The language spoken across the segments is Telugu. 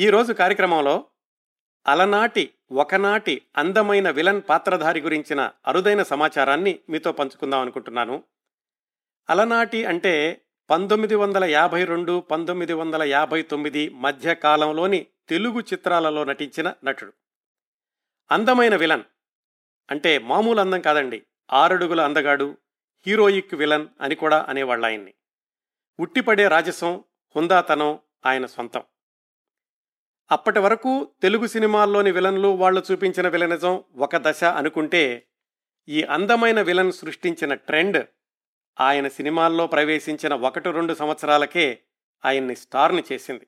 ఈరోజు కార్యక్రమంలో అలనాటి ఒకనాటి అందమైన విలన్ పాత్రధారి గురించిన అరుదైన సమాచారాన్ని మీతో పంచుకుందాం అనుకుంటున్నాను. అలనాటి అంటే పంతొమ్మిది వందల యాభై రెండు పంతొమ్మిది వందల యాభై తొమ్మిది మధ్య కాలంలోని తెలుగు చిత్రాలలో నటించిన నటుడు. అందమైన విలన్ అంటే మామూలు అందం కాదండి ఆరడుగుల అందగాడు హీరోయిక్ విలన్ అని కూడా అనేవాళ్ళ ఆయన్ని ఉట్టిపడే రాజసం హుందాతనం ఆయన సొంతం. అప్పటి వరకు తెలుగు సినిమాల్లోని విలన్లు వాళ్ళు చూపించిన విలనిజం ఒక దశ అనుకుంటే ఈ అందమైన విలన్ సృష్టించిన ట్రెండ్ ఆయన సినిమాల్లో ప్రవేశించిన ఒకటి రెండు సంవత్సరాలకే ఆయన్ని స్టార్ని చేసింది.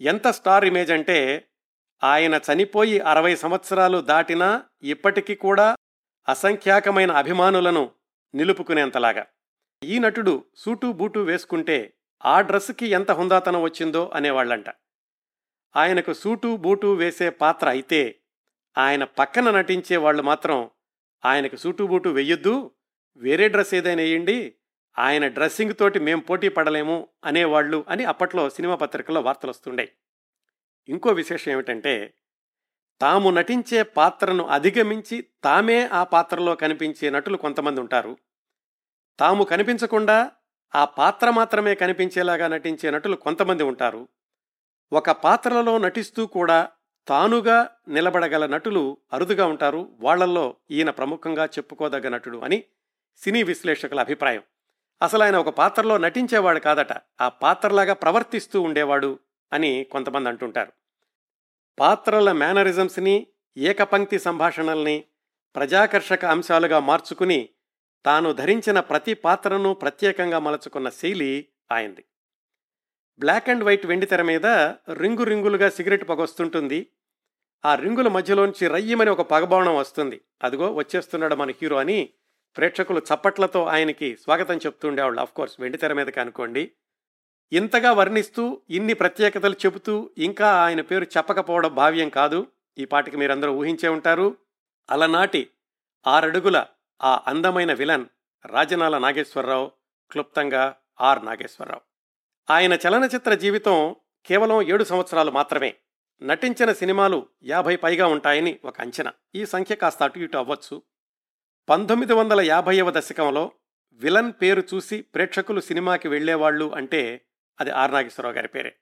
ఎంత స్టార్ ఇమేజ్ అంటే ఆయన చనిపోయి అరవై సంవత్సరాలు దాటినా ఇప్పటికీ కూడా అసంఖ్యాకమైన అభిమానులను నిలుపుకునేంతలాగా. ఈ నటుడు సూటు బూటు వేసుకుంటే ఆ డ్రెస్కి ఎంత హుందాతనం వచ్చిందో అనేవాళ్ళంట. ఆయనకు సూటు బూటు వేసే పాత్ర అయితే ఆయన పక్కన నటించే వాళ్ళు మాత్రం ఆయనకు సూటు బూటు వెయ్యొద్దు వేరే డ్రెస్ ఏదైనా వేయండి ఆయన డ్రెస్సింగ్ తోటి మేం పోటీ పడలేము అనేవాళ్ళు అని అప్పట్లో సినిమా పత్రికల్లో వార్తలు వస్తుండే ఇంకో విశేషం ఏమిటంటే తాము నటించే పాత్రను అధిగమించి తామే ఆ పాత్రలో కనిపించే నటులు కొంతమంది ఉంటారు. తాము కనిపించకుండా ఆ పాత్ర మాత్రమే కనిపించేలాగా నటించే నటులు కొంతమంది ఉంటారు. ఒక పాత్రలలో నటిస్తూ కూడా తానుగా నిలబడగల నటులు అరుదుగా ఉంటారు. వాళ్ళల్లో ఈయన ప్రముఖంగా చెప్పుకోదగ్గ నటుడు అని సినీ విశ్లేషకుల అభిప్రాయం. అసలు ఆయన ఒక పాత్రలో నటించేవాడు కాదట ఆ పాత్రలాగా ప్రవర్తిస్తూ ఉండేవాడు అని కొంతమంది అంటుంటారు. పాత్రల మేనరిజమ్స్ని ఏకపంక్తి సంభాషణల్ని ప్రజాకర్షక అంశాలుగా మార్చుకుని తాను ధరించిన ప్రతి పాత్రను ప్రత్యేకంగా మలచుకున్న శైలి ఆయనది. బ్లాక్ అండ్ వైట్ వెండి తెర మీద రింగు రింగులుగా సిగరెట్ పొగొస్తుంటుంది ఆ రింగుల మధ్యలోంచి రయ్యమని ఒక పగబావణం వస్తుంది. అదిగో వచ్చేస్తున్నాడు మన హీరో అని ప్రేక్షకులు చప్పట్లతో ఆయనకి స్వాగతం చెప్తుండేవాళ్ళు ఆఫ్ కోర్స్ వెండి తెర మీదకి అనుకోండి. ఇంతగా వర్ణిస్తూ ఇన్ని ప్రత్యేకతలు చెబుతూ ఇంకా ఆయన పేరు చెప్పకపోవడం భావ్యం కాదు. ఈ పాటికి మీరందరూ ఊహించే ఉంటారు. అలనాటి ఆరడుగుల ఆ అందమైన విలన్ రాజనాల నాగేశ్వరరావు క్లుప్తంగా ఆర్ నాగేశ్వరరావు. ఆయన చలనచిత్ర జీవితం కేవలం ఏడు సంవత్సరాలు మాత్రమే. నటించిన సినిమాలు యాభై పైగా ఉంటాయని ఒక అంచనా. ఈ సంఖ్య కాస్త అటు ఇటు అవ్వచ్చు. పంతొమ్మిది వందల యాభైవ దశకంలో విలన్ పేరు చూసి ప్రేక్షకులు సినిమాకి వెళ్ళేవాళ్ళు అంటే అది ఆర్ నాగేశ్వరరావు గారి పేరే.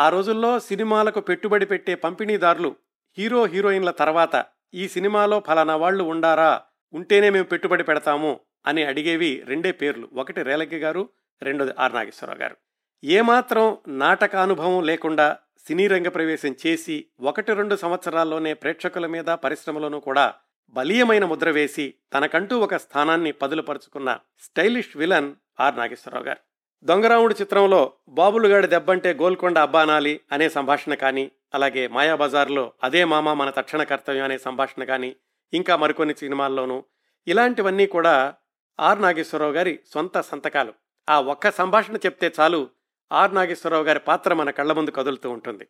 ఆ రోజుల్లో సినిమాలకు పెట్టుబడి పెట్టే పంపిణీదారులు హీరో హీరోయిన్ల తర్వాత ఈ సినిమాలో ఫలానా వాళ్ళు ఉండారా ఉంటేనే మేము పెట్టుబడి పెడతాము అని అడిగేవి రెండే పేర్లు. ఒకటి రేలకి గారు రెండోది ఆర్ నాగేశ్వరరావు గారు. ఏమాత్రం నాటకానుభవం లేకుండా సినీ రంగ ప్రవేశం చేసి ఒకటి రెండు సంవత్సరాల్లోనే ప్రేక్షకుల మీద పరిశ్రమలోనూ కూడా బలీయమైన ముద్ర వేసి తనకంటూ ఒక స్థానాన్ని పదులుపరుచుకున్న స్టైలిష్ విలన్ ఆర్ నాగేశ్వరరావు గారు. దొంగరాముడు చిత్రంలో బాబులుగాడి దెబ్బంటే గోల్కొండ అబ్బానాలి అనే సంభాషణ కానీ అలాగే మాయాబజార్లో అదే మామ మన తక్షణ కర్తవ్యం అనే సంభాషణ కానీ ఇంకా మరికొన్ని సినిమాల్లోనూ ఇలాంటివన్నీ కూడా ఆర్ నాగేశ్వరరావు గారి సొంత సంతకాలు. ఆ ఒక్క సంభాషణ చెప్తే చాలు ఆర్ నాగేశ్వరరావు గారి పాత్ర మన కళ్ళ ముందు కదులుతూ ఉంటుంది.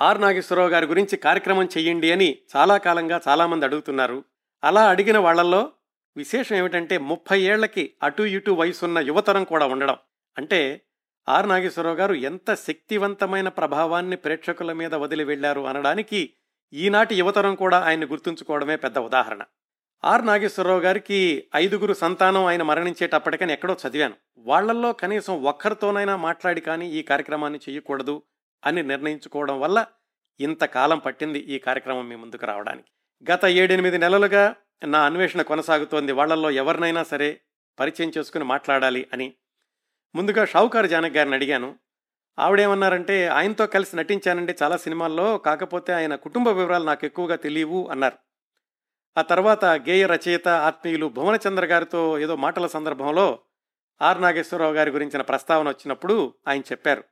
ఆర్ నాగేశ్వరరావు గారి గురించి కార్యక్రమం చెయ్యండి అని చాలా కాలంగా చాలామంది అడుగుతున్నారు. అలా అడిగిన వాళ్ళలో విశేషం ఏమిటంటే ముప్పై ఏళ్ళకి అటు ఇటు వయసున్న యువతరం కూడా ఉండడం. అంటే ఆర్ నాగేశ్వరరావు గారు ఎంత శక్తివంతమైన ప్రభావాన్ని ప్రేక్షకుల మీద వదిలి వెళ్ళారు అనడానికి ఈనాటి యువతరం కూడా ఆయన్ని గుర్తుంచుకోవడమే పెద్ద ఉదాహరణ. ఆర్ నాగేశ్వరరావు గారికి ఐదుగురు సంతానం ఆయన మరణించేటప్పటికని ఎక్కడో చదివాను. వాళ్ళల్లో కనీసం ఒక్కరితోనైనా మాట్లాడి కానీ ఈ కార్యక్రమాన్ని చేయకూడదు అని నిర్ణయించుకోవడం వల్ల ఇంతకాలం పట్టింది ఈ కార్యక్రమం మీ ముందుకు రావడానికి. గత ఏడెనిమిది నెలలుగా నా అన్వేషణ కొనసాగుతోంది. వాళ్ళల్లో ఎవరినైనా సరే పరిచయం చేసుకుని మాట్లాడాలి అని ముందుగా షావుకారు జానక్ గారిని అడిగాను. ఆవిడేమన్నారంటే ఆయనతో కలిసి నటించానండి చాలా సినిమాల్లో కాకపోతే ఆయన కుటుంబ వివరాలు నాకు ఎక్కువగా తెలియవు అన్నారు. ఆ తర్వాత గేయ రచయిత ఆత్మీయులు భువనచంద్ర గారితో ఏదో మాటల సందర్భంలో ఆర్ నాగేశ్వరరావు గారి గురించిన ప్రస్తావన వచ్చినప్పుడు ఆయన చెప్పారు.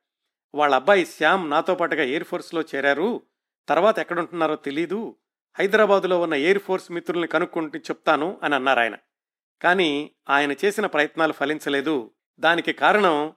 వాళ్ళ అబ్బాయి శ్యామ్ నాతో పాటుగా ఎయిర్ ఫోర్స్లో చేరారు. తర్వాత ఎక్కడుంటున్నారో తెలీదు. హైదరాబాదులో ఉన్న ఎయిర్ ఫోర్స్ మిత్రుల్ని కనుక్కుంటూ చెప్తాను అని అన్నారు ఆయన. కానీ ఆయన చేసిన ప్రయత్నాలు ఫలించలేదు. దానికి కారణం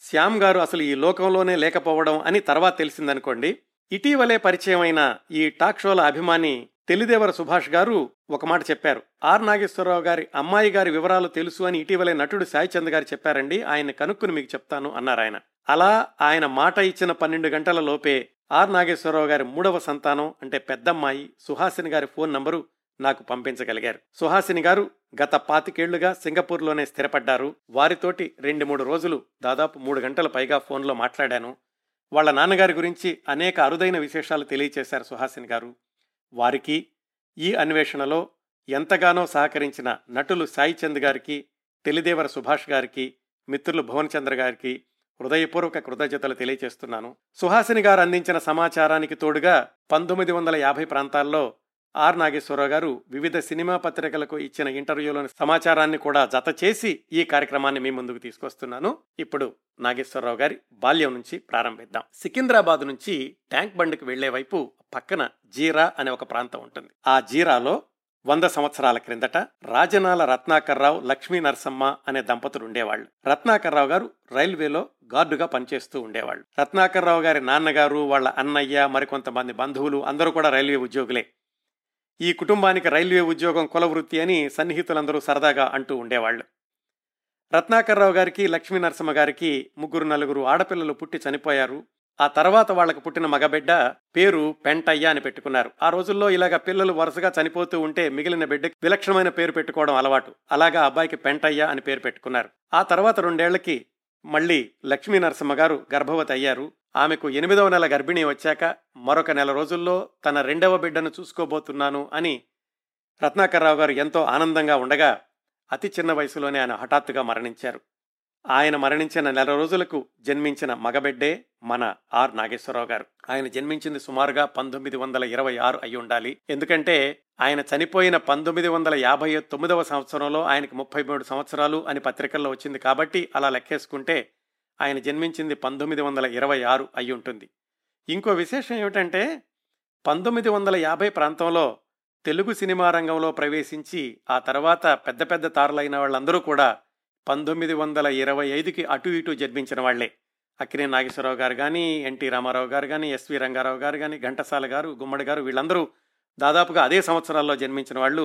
శ్యామ్ గారు అసలు ఈ లోకంలోనే లేకపోవడం అని తర్వాత తెలిసిందనుకోండి. ఇటీవలే పరిచయమైన ఈ టాక్ షోల అభిమాని తెలిదేవర సుభాష్ గారు ఒక మాట చెప్పారు. ఆర్ నాగేశ్వరరావు గారి అమ్మాయి గారి వివరాలు తెలుసు అని ఇటీవలే నటుడు సాయిచంద్ గారు చెప్పారండి. ఆయన కనుక్కుని మీకు చెప్తాను అన్నారు ఆయన. అలా ఆయన మాట ఇచ్చిన పన్నెండు గంటల లోపే ఆర్ నాగేశ్వరరావు గారి మూడవ సంతానం అంటే పెద్దమ్మాయి సుహాసిని గారి ఫోన్ నంబరు నాకు పంపించగలిగారు. సుహాసిని గారు గత పాతికేళ్ళుగా సింగపూర్లోనే స్థిరపడ్డారు. వారితోటి రెండు మూడు రోజులు దాదాపు మూడు గంటల పైగా ఫోన్లో మాట్లాడాను. వాళ్ళ నాన్నగారి గురించి అనేక అరుదైన విశేషాలు తెలియచేశారు సుహాసిని గారు. వారికి ఈ అన్వేషణలో ఎంతగానో సహకరించిన నటులు సాయి చంద్ గారికి తెలిదేవర సుభాష్ గారికి మిత్రులు భువనచంద్ర గారికి హృదయపూర్వక కృతజ్ఞతలు తెలియజేస్తున్నాను. సుహాసిని గారు అందించిన సమాచారానికి తోడుగా పంతొమ్మిది వందల యాభై ప్రాంతాల్లో ఆర్ నాగేశ్వరరావు గారు వివిధ సినిమా పత్రికలకు ఇచ్చిన ఇంటర్వ్యూలోని సమాచారాన్ని కూడా జత చేసి ఈ కార్యక్రమాన్ని మీ ముందుకు తీసుకొస్తున్నాను. ఇప్పుడు నాగేశ్వరరావు గారి బాల్యం నుంచి ప్రారంభిద్దాం. సికింద్రాబాద్ నుంచి ట్యాంక్ బండ్కి వెళ్ళే వైపు పక్కన జీరా అనే ఒక ప్రాంతం ఉంటుంది. ఆ జీరాలో వంద సంవత్సరాల క్రిందట రాజనాల రత్నాకర్రావు లక్ష్మీ నరసమ్మ అనే దంపతులు ఉండేవాళ్ళు. రత్నాకర్రావు గారు రైల్వేలో గార్డుగా పనిచేస్తూ ఉండేవాళ్ళు. రత్నాకర్రావు గారి నాన్నగారు వాళ్ళ అన్నయ్య మరికొంతమంది బంధువులు అందరూ కూడా రైల్వే ఉద్యోగులే. ఈ కుటుంబానికి రైల్వే ఉద్యోగం కులవృత్తి అని సన్నిహితులందరూ సరదాగా అంటూ ఉండేవాళ్ళు. రత్నాకర్రావు గారికి లక్ష్మీ నరసింహ గారికి ముగ్గురు నలుగురు ఆడపిల్లలు పుట్టి చనిపోయారు. ఆ తర్వాత వాళ్ళకు పుట్టిన మగబిడ్డ పేరు పెంటయ్య అని పెట్టుకున్నారు. ఆ రోజుల్లో ఇలాగ పిల్లలు వరుసగా చనిపోతూ ఉంటే మిగిలిన బిడ్డకి విలక్షణమైన పేరు పెట్టుకోవడం అలవాటు. అలాగా అబ్బాయికి పెంటయ్య అని పేరు పెట్టుకున్నారు. ఆ తర్వాత రెండేళ్ళకి మళ్ళీ లక్ష్మీ నరసింహ గారు గర్భవతి అయ్యారు. ఆమెకు ఎనిమిదవ నెల గర్భిణీ వచ్చాక మరొక నెల రోజుల్లో తన రెండవ బిడ్డను చూసుకోబోతున్నాను అని రత్నాకర్రావు గారు ఎంతో ఆనందంగా ఉండగా అతి చిన్న వయసులోనే ఆయన హఠాత్తుగా మరణించారు. ఆయన మరణించిన నెల రోజులకు జన్మించిన మగబిడ్డే మన ఆర్ నాగేశ్వరరావు గారు. ఆయన జన్మించింది సుమారుగా పంతొమ్మిది వందల ఇరవై ఆరు అయి ఉండాలి. ఎందుకంటే ఆయన చనిపోయిన పంతొమ్మిది వందల యాభై తొమ్మిదవ సంవత్సరంలో ఆయనకి ముప్పై మూడు సంవత్సరాలు అని పత్రికల్లో వచ్చింది కాబట్టి అలా లెక్కేసుకుంటే ఆయన జన్మించింది పంతొమ్మిది వందల ఇరవై ఆరు అయి ఉంటుంది. ఇంకో విశేషం ఏమిటంటే పంతొమ్మిది వందల యాభై ప్రాంతంలో తెలుగు సినిమా రంగంలో ప్రవేశించి ఆ తర్వాత పెద్ద పెద్ద తారులైన వాళ్ళందరూ కూడా పంతొమ్మిది వందల ఇరవై ఐదుకి అటు ఇటు జన్మించిన వాళ్ళే అక్కినే నాగేశ్వరరావు గారు కానీ ఎన్టీ రామారావు గారు కానీ ఎస్వి రంగారావు గారు కానీ ఘంటసాల గారు గుమ్మడి గారు వీళ్ళందరూ దాదాపుగా అదే సంవత్సరాల్లో జన్మించిన వాళ్ళు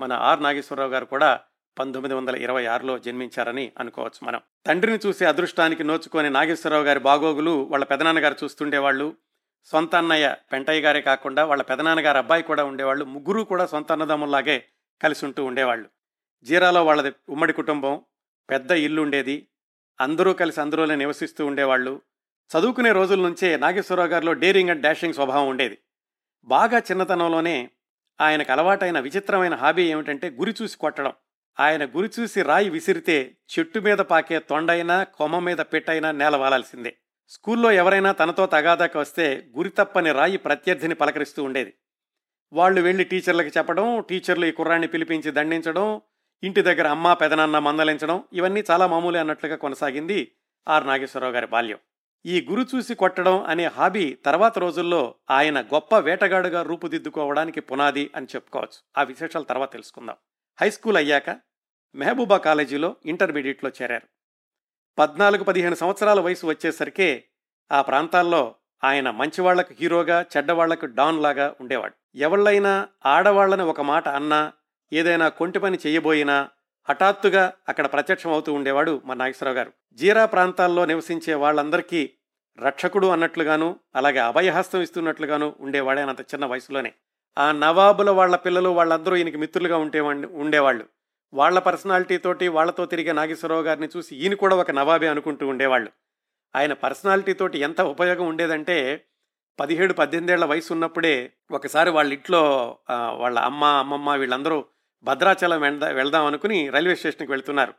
మన ఆర్ నాగేశ్వరరావు గారు కూడా పంతొమ్మిది వందల ఇరవై ఆరులో జన్మించారని అనుకోవచ్చు మనం. తండ్రిని చూసే అదృష్టానికి నోచుకొని నాగేశ్వరరావు గారి బాగోగులు వాళ్ళ పెదనాన్నగారు చూస్తుండేవాళ్ళు. సొంత అన్నయ్య పెంటయ్య గారే కాకుండా వాళ్ళ పెదనాన్నగారు అబ్బాయి కూడా ఉండేవాళ్ళు. ముగ్గురు కూడా సొంత అన్నదమ్ముల్లాగే కలిసి ఉంటూ ఉండేవాళ్ళు. జీరాలో వాళ్ళది ఉమ్మడి కుటుంబం పెద్ద ఇల్లు ఉండేది. అందరూ కలిసి అందరూనే నివసిస్తూ ఉండేవాళ్ళు. చదువుకునే రోజుల నుంచే నాగేశ్వరరావు గారిలో డేరింగ్ అండ్ డాషింగ్ స్వభావం ఉండేది. బాగా చిన్నతనంలోనే ఆయనకు అలవాటైన విచిత్రమైన హాబీ ఏమిటంటే గురి చూసి కొట్టడం. ఆయన గురి చూసి రాయి విసిరితే చెట్టు మీద పాకే తొండైనా కొమ్మ మీద పెట్టైనా నేల వాలాల్సిందే. స్కూల్లో ఎవరైనా తనతో తగాదాకి వస్తే గురి తప్పని రాయి ప్రత్యర్థిని పలకరిస్తూ ఉండేది. వాళ్ళు వెళ్ళి టీచర్లకు చెప్పడం టీచర్లు ఈ కుర్రాన్ని పిలిపించి దండించడం ఇంటి దగ్గర అమ్మ పెదనాన్న మందలించడం ఇవన్నీ చాలా మామూలు అన్నట్లుగా కొనసాగింది ఆర్ నాగేశ్వరరావు గారి బాల్యం. ఈ గురు చూసి కొట్టడం అనే హాబీ తర్వాత రోజుల్లో ఆయన గొప్ప వేటగాడుగా రూపుదిద్దుకోవడానికి పునాది అని చెప్పుకోవచ్చు. ఆ విశేషాలు తర్వాత తెలుసుకుందాం. హై స్కూల్ అయ్యాక మెహబూబా కాలేజీలో ఇంటర్మీడియట్లో చేరారు. పద్నాలుగు పదిహేను సంవత్సరాల వయసు వచ్చేసరికే ఆ ప్రాంతాల్లో ఆయన మంచివాళ్ళకు హీరోగా చెడ్డవాళ్ళకు డాన్ లాగా ఉండేవాడు. ఎవళ్ళైనా ఆడవాళ్ళని ఒక మాట అన్నా ఏదైనా కొంటి పని చేయబోయినా హఠాత్తుగా అక్కడ ప్రత్యక్షం అవుతూ ఉండేవాడు మా నాగేశ్వరరావు గారు. జీరా ప్రాంతాల్లో నివసించే వాళ్ళందరికీ రక్షకుడు అన్నట్లుగాను అలాగే అభయహస్తం ఇస్తున్నట్లుగాను ఉండేవాడే అంత చిన్న వయసులోనే. ఆ నవాబుల వాళ్ళ పిల్లలు వాళ్ళందరూ ఈయనకి మిత్రులుగా ఉంటే ఉండేవాళ్ళు. వాళ్ళ పర్సనాలిటీ తోటి వాళ్ళతో తిరిగే నాగేశ్వరరావు గారిని చూసి ఈయన కూడా ఒక నవాబే అనుకుంటూ ఉండేవాళ్ళు. ఆయన పర్సనాలిటీ తోటి ఎంత ఉపయోగం ఉండేదంటే పదిహేడు పద్దెనిమిదేళ్ళ వయసు ఉన్నప్పుడే ఒకసారి వాళ్ళ ఇంట్లో వాళ్ళ అమ్మ అమ్మమ్మ వీళ్ళందరూ భద్రాచలం వెళ్దాం అనుకుని రైల్వే స్టేషన్కి వెళ్తున్నారు.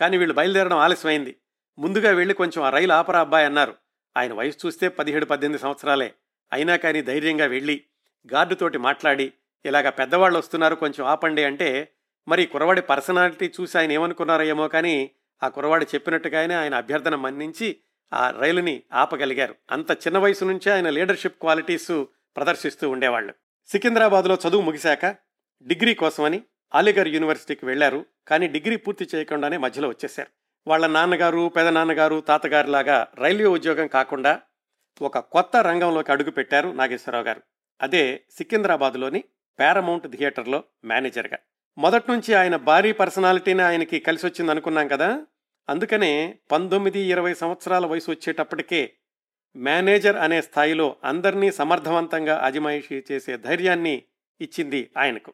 కానీ వీళ్ళు బయలుదేరడం ఆలస్యమైంది. ముందుగా వెళ్ళి కొంచెం ఆ రైలు ఆపరా అబ్బాయి అన్నారు. ఆయన వయసు చూస్తే పదిహేడు పద్దెనిమిది సంవత్సరాలే. అయినా కానీ ధైర్యంగా వెళ్ళి గార్డుతోటి మాట్లాడి ఇలాగ పెద్దవాళ్ళు వస్తున్నారు కొంచెం ఆపండి అంటే మరి కురవాడి పర్సనాలిటీ చూసి ఆయన ఏమనుకున్నారో ఏమో కానీ ఆ కురవాడు చెప్పినట్టుగానే ఆయన అభ్యర్థన మన్నించి ఆ రైలుని ఆపగలిగారు. అంత చిన్న వయసు నుంచే ఆయన లీడర్షిప్ క్వాలిటీస్ ప్రదర్శిస్తూ ఉండేవాళ్ళు. సికింద్రాబాద్లో చదువు ముగిశాక డిగ్రీ కోసమని అలీగర్ యూనివర్సిటీకి వెళ్ళారు కానీ డిగ్రీ పూర్తి చేయకుండానే మధ్యలో వచ్చేశారు. వాళ్ళ నాన్నగారు పెదనాన్నగారు తాతగారిలాగా రైల్వే ఉద్యోగం కాకుండా ఒక కొత్త రంగంలోకి అడుగు పెట్టారు నాగేశ్వరరావు గారు. అదే సికింద్రాబాద్లోని పారమౌంట్ థియేటర్లో మేనేజర్గా. మొదటి నుంచి ఆయన భారీ పర్సనాలిటీని ఆయనకి కలిసి వచ్చింది అనుకున్నాం కదా? అందుకనే పంతొమ్మిది ఇరవై సంవత్సరాల వయసు వచ్చేటప్పటికే మేనేజర్ అనే స్థాయిలో అందరినీ సమర్థవంతంగా అజమాయిషీ చేసే ధైర్యాన్ని ఇచ్చింది ఆయనకు.